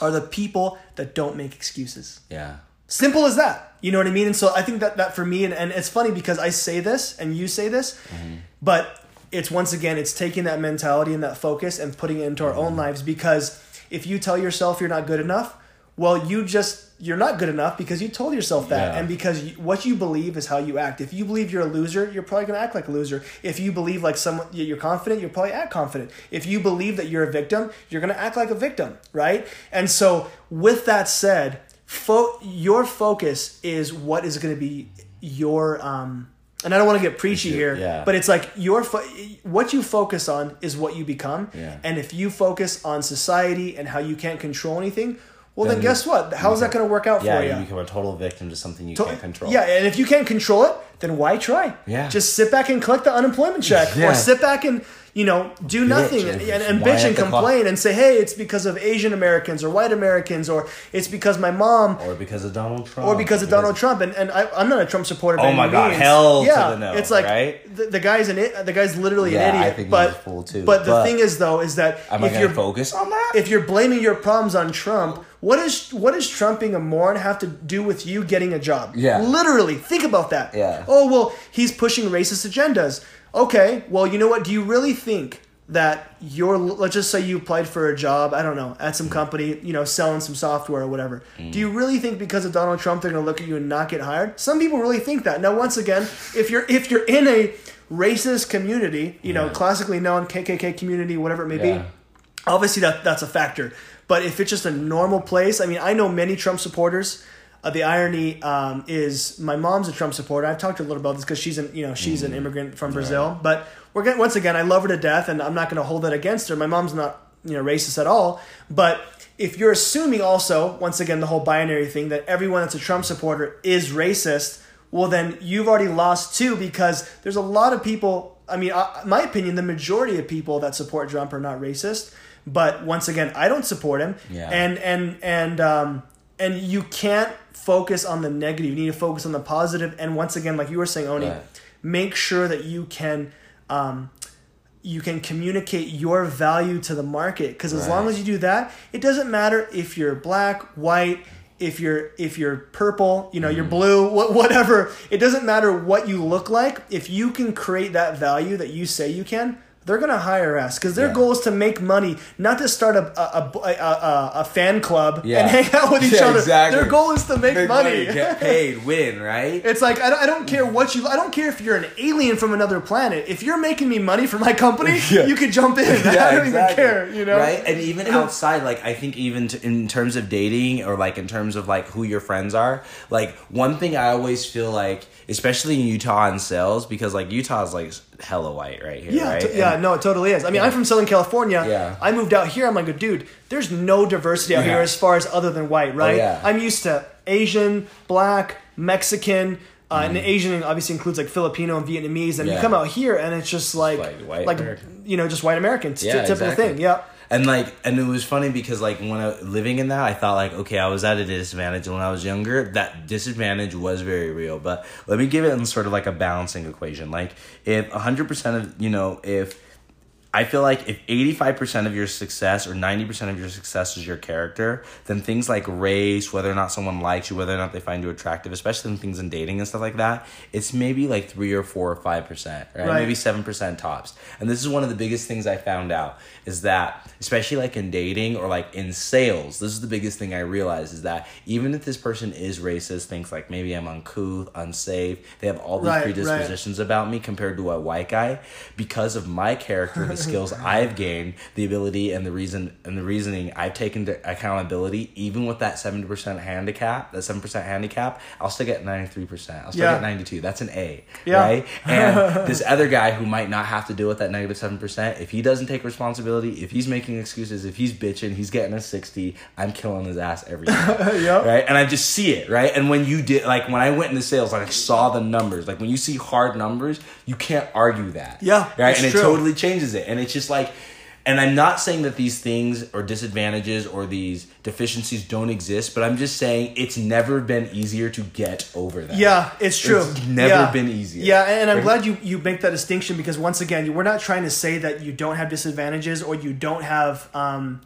are the people that don't make excuses. Yeah. Simple as that. You know what I mean? And so I think that that for me, and, and it's funny because I say this and you say this, mm-hmm. but it's once again, it's taking that mentality and that focus and putting it into our mm-hmm. own lives because if you tell yourself you're not good enough, well, you just, you're not good enough because you told yourself that. Yeah. And because you, what you believe is how you act. If you believe you're a loser, you're probably going to act like a loser. If you believe like someone, you're confident, you're probably act confident. If you believe that you're a victim, you're going to act like a victim, right? And so with that said, fo- your focus is what is going to be your um and I don't want to get preachy here, yeah. but it's like your fo- what you focus on is what you become. Yeah. And if you focus on society and how you can't control anything, well then, Then guess what? How's that going to work out Yeah, for you Yeah, you? become a total victim to something you To- can't control. Yeah, and if you can't control it, then why try? Yeah. Just sit back and collect the unemployment check, Yeah. or sit back and you know do nothing and, and, and bitch and the clock? complain and say, hey, it's because of Asian Americans or white Americans, or it's because my mom. Or because of Donald Trump. Or because of Donald Trump, and, and I, I'm not a Trump supporter. Oh my God, means. hell to yeah, the no, It's like right? the, the guy's an it, the guy's literally Yeah, an I idiot. think he's but a fool, too. But the thing is, though, is that Am I if going you're to focus on that? if you're blaming your problems on Trump, what is what does Trump being a moron have to do with you getting a job? Yeah. Literally, think about that. Yeah. Oh well, he's pushing racist agendas. Okay, well, you know what? Do you really think that you're let's just say you applied for a job, I don't know, at some mm. company, you know, selling some software or whatever. Mm. Do you really think because of Donald Trump they're going to look at you and not get hired? Some people really think that. Now, once again, if you're if you're in a racist community, you know, classically known KKK community, whatever it may Yeah. be, obviously that that's a factor but if it's just a normal place i mean i know many trump supporters. Uh, the irony um, is my mom's a trump supporter. I've talked to her a little about this because she's an you know she's an immigrant from brazil. But we're going once again i love her to death and i'm not going to hold that against her. My mom's not you know racist at all. But if you're assuming also once again the whole binary thing that everyone that's a trump supporter is racist well then you've already lost too because there's a lot of people i mean uh, my opinion the majority of people that support trump are not racist but once again i don't support him. Yeah. and and and um and you can't focus on the negative. You need to focus on the positive. And once again like you were saying oni Right. make sure that you can um you can communicate your value to the market. Because as Right. long as you do that it doesn't matter if you're black white if you're if you're purple you know you're blue wha- whatever. It doesn't matter what you look like. If you can create that value that you say you can they're gonna hire us because their Yeah. goal is to make money, not to start a a, a, a, a, fan club Yeah. and hang out with each Yeah, other. exactly. Their goal is to make, Make money. get paid, win, right? It's like I don't, I don't care what you I don't care if you're an alien from another planet. If you're making me money for my company, you could jump in. yeah, I don't even care, you know. Right? And even outside, like, I think even t- in terms of dating or, like, in terms of, like, who your friends are, like, one thing I always feel like, especially in Utah and sales, because, like, Utah is, like, hella white right here, Yeah, right? t- yeah, And- no, it totally is. I mean, I'm from Southern California. Yeah. I moved out here. I'm like, dude, there's no diversity out Yeah. Oh, here as far as other than white, right? yeah. I'm used to Asian, black, Mexican, uh, and Asian obviously includes like Filipino and Vietnamese. And you Mm. Come out here and it's just like, like white like American. you know, just white Americans. Yeah, Yeah, typical exactly. thing. Yeah. And like, and it was funny because like when I living in that, I thought like, okay, I was at a disadvantage when I was younger. That disadvantage was very real. But let me give it in sort of like a balancing equation. Like, if hundred percent of you know, if I feel like if 85% of your success or 90% of your success is your character, then things like race, whether or not someone likes you, whether or not they find you attractive, especially in things in dating and stuff like that, it's maybe like 3 or 4 or 5%, right? Right. Maybe 7% tops. And this is one of the biggest things I found out is that especially like in dating or like in sales, this is the biggest thing I realized is that even if this person is racist, thinks like maybe I'm uncouth, unsafe, they have all these Right, right. predispositions about me compared to a white guy because of my character, skills I've gained, the ability and the reason and the reasoning I've taken to accountability, even with that seventy percent handicap, that seven percent handicap, I'll still get ninety three percent. I'll still Yeah. get ninety two. That's an A. Yeah. Right? And this other guy who might not have to deal with that negative seven percent, if he doesn't take responsibility, if he's making excuses, if he's bitching, he's getting a sixty, I'm killing his ass every time Yep. right? And I just see it, right? And when you did, like when I went into sales, like I saw the numbers. Like when you see hard numbers, you can't argue that. Yeah, right. And it true. totally changes it. And it's just like, and I'm not saying that these things or disadvantages or these deficiencies don't exist, but I'm just saying it's never been easier to get over that. Yeah, it's true. It's never Yeah. been easier. Yeah, and I'm Right? glad you you make that distinction because once again, we're not trying to say that you don't have disadvantages or you don't have um,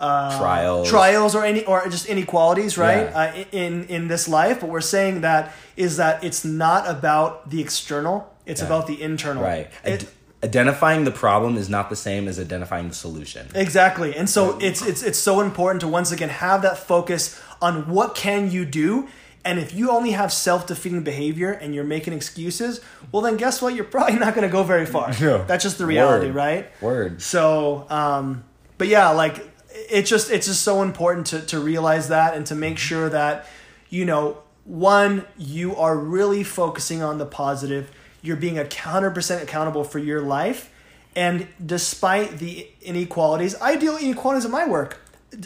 uh, Trials. trials or any or just inequalities, right? Yeah. Uh, in in this life, but we're saying that is that it's not about the external; it's Yeah. about the internal. Right. It- Ad- identifying the problem is not the same as identifying the solution. Exactly. And so it's it's it's so important to once again have that focus on what can you do and if you only have self-defeating behavior and you're making excuses, well then guess what? You're probably not going to go very far. Yeah. That's just the reality, Word. right? Word. So, um, but yeah, like it's just it's just so important to to realize that and to make sure that you know one you are really focusing on the positive. You're being a hundred percent accountable for your life, and despite the inequalities, I deal with inequalities at my work.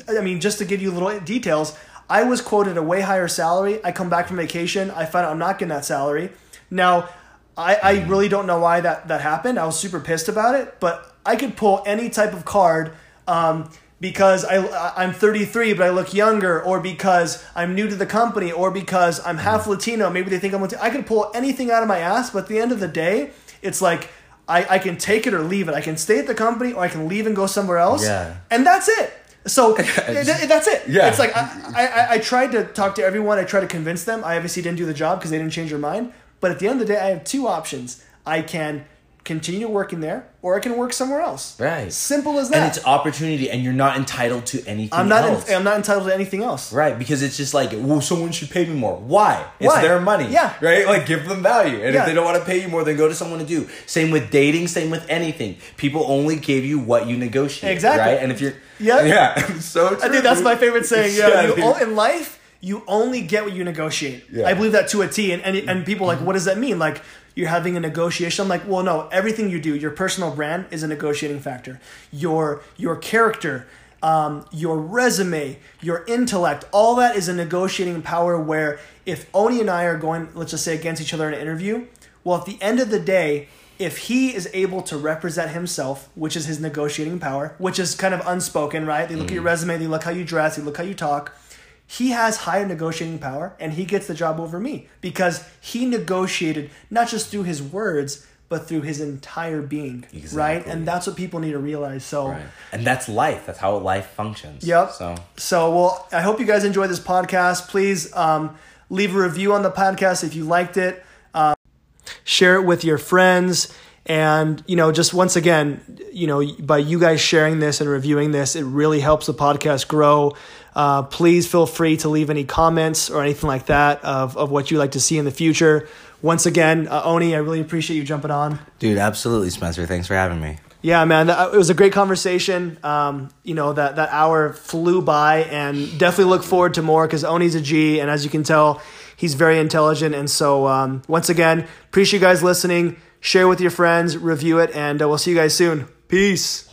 I mean, just to give you little details, I was quoted a way higher salary. I come back from vacation. I find out I'm not getting that salary. Now, I, I really don't know why that, that happened. I was super pissed about it, but I could pull any type of card um, because I, I'm 33 but I look younger, or because I'm new to the company, or because I'm half mm-hmm. Latino. Maybe they think I'm Latino. I could pull anything out of my ass, but at the end of the day, it's like I, I can take it or leave it. I can stay at the company or I can leave and go somewhere else. Yeah. And that's it. So th- th- that's it. Yeah. It's like I, I, I tried to talk to everyone. I tried to convince them. I obviously didn't do the job because they didn't change their mind. But at the end of the day, I have two options. I can continue working there or I can work somewhere else. Right. Simple as that. And it's opportunity, and you're not entitled to anything I'm not. else. In, I'm not entitled to anything else. Right, because it's just like, well, someone should pay me more. Why? It's Why? their money. Yeah. Right? Like, give them value. And Yeah. if they don't want to pay you more, then go to someone to do. Same with dating, same with anything. People only give you what you negotiate. Exactly. Right? And if you're. Yeah. Yeah. so true. I think that's my favorite saying. Yeah, Yeah, dude. in life, you only get what you negotiate. Yeah. I believe that to a T. And and, and people are like, what does that mean? Like you're having a negotiation. I'm like, well, no. Everything you do, your personal brand is a negotiating factor. Your your character. Um, your resume, your intellect, all that is a negotiating power. Where if Oni and I are going, let's just say against each other in an interview, well, at the end of the day, if he is able to represent himself, which is his negotiating power, which is kind of unspoken, right? They look at your resume, they look how you dress, they look how you talk. He has higher negotiating power and he gets the job over me because he negotiated not just through his words, but through his entire being, right? And that's what people need to realize. So, Right. And that's life. That's how life functions. Yep. So. So, well, I hope you guys enjoyed this podcast. Please um, leave a review on the podcast if you liked it. Um, share it with your friends. And, you know, just once again, you know, by you guys sharing this and reviewing this, it really helps the podcast grow. Uh, please feel free to leave any comments or anything like that of, of what you'd like to see in the future. Once again, uh, Oni, I really appreciate you jumping on. Dude, absolutely, Spencer. Thanks for having me. Yeah, man, that, it was a great conversation. Um, you know that that hour flew by, and definitely look forward to more because Oni's a G, and as you can tell, he's very intelligent. And so, um, once again, appreciate you guys listening. Share with your friends, review it, and uh, we'll see you guys soon. Peace.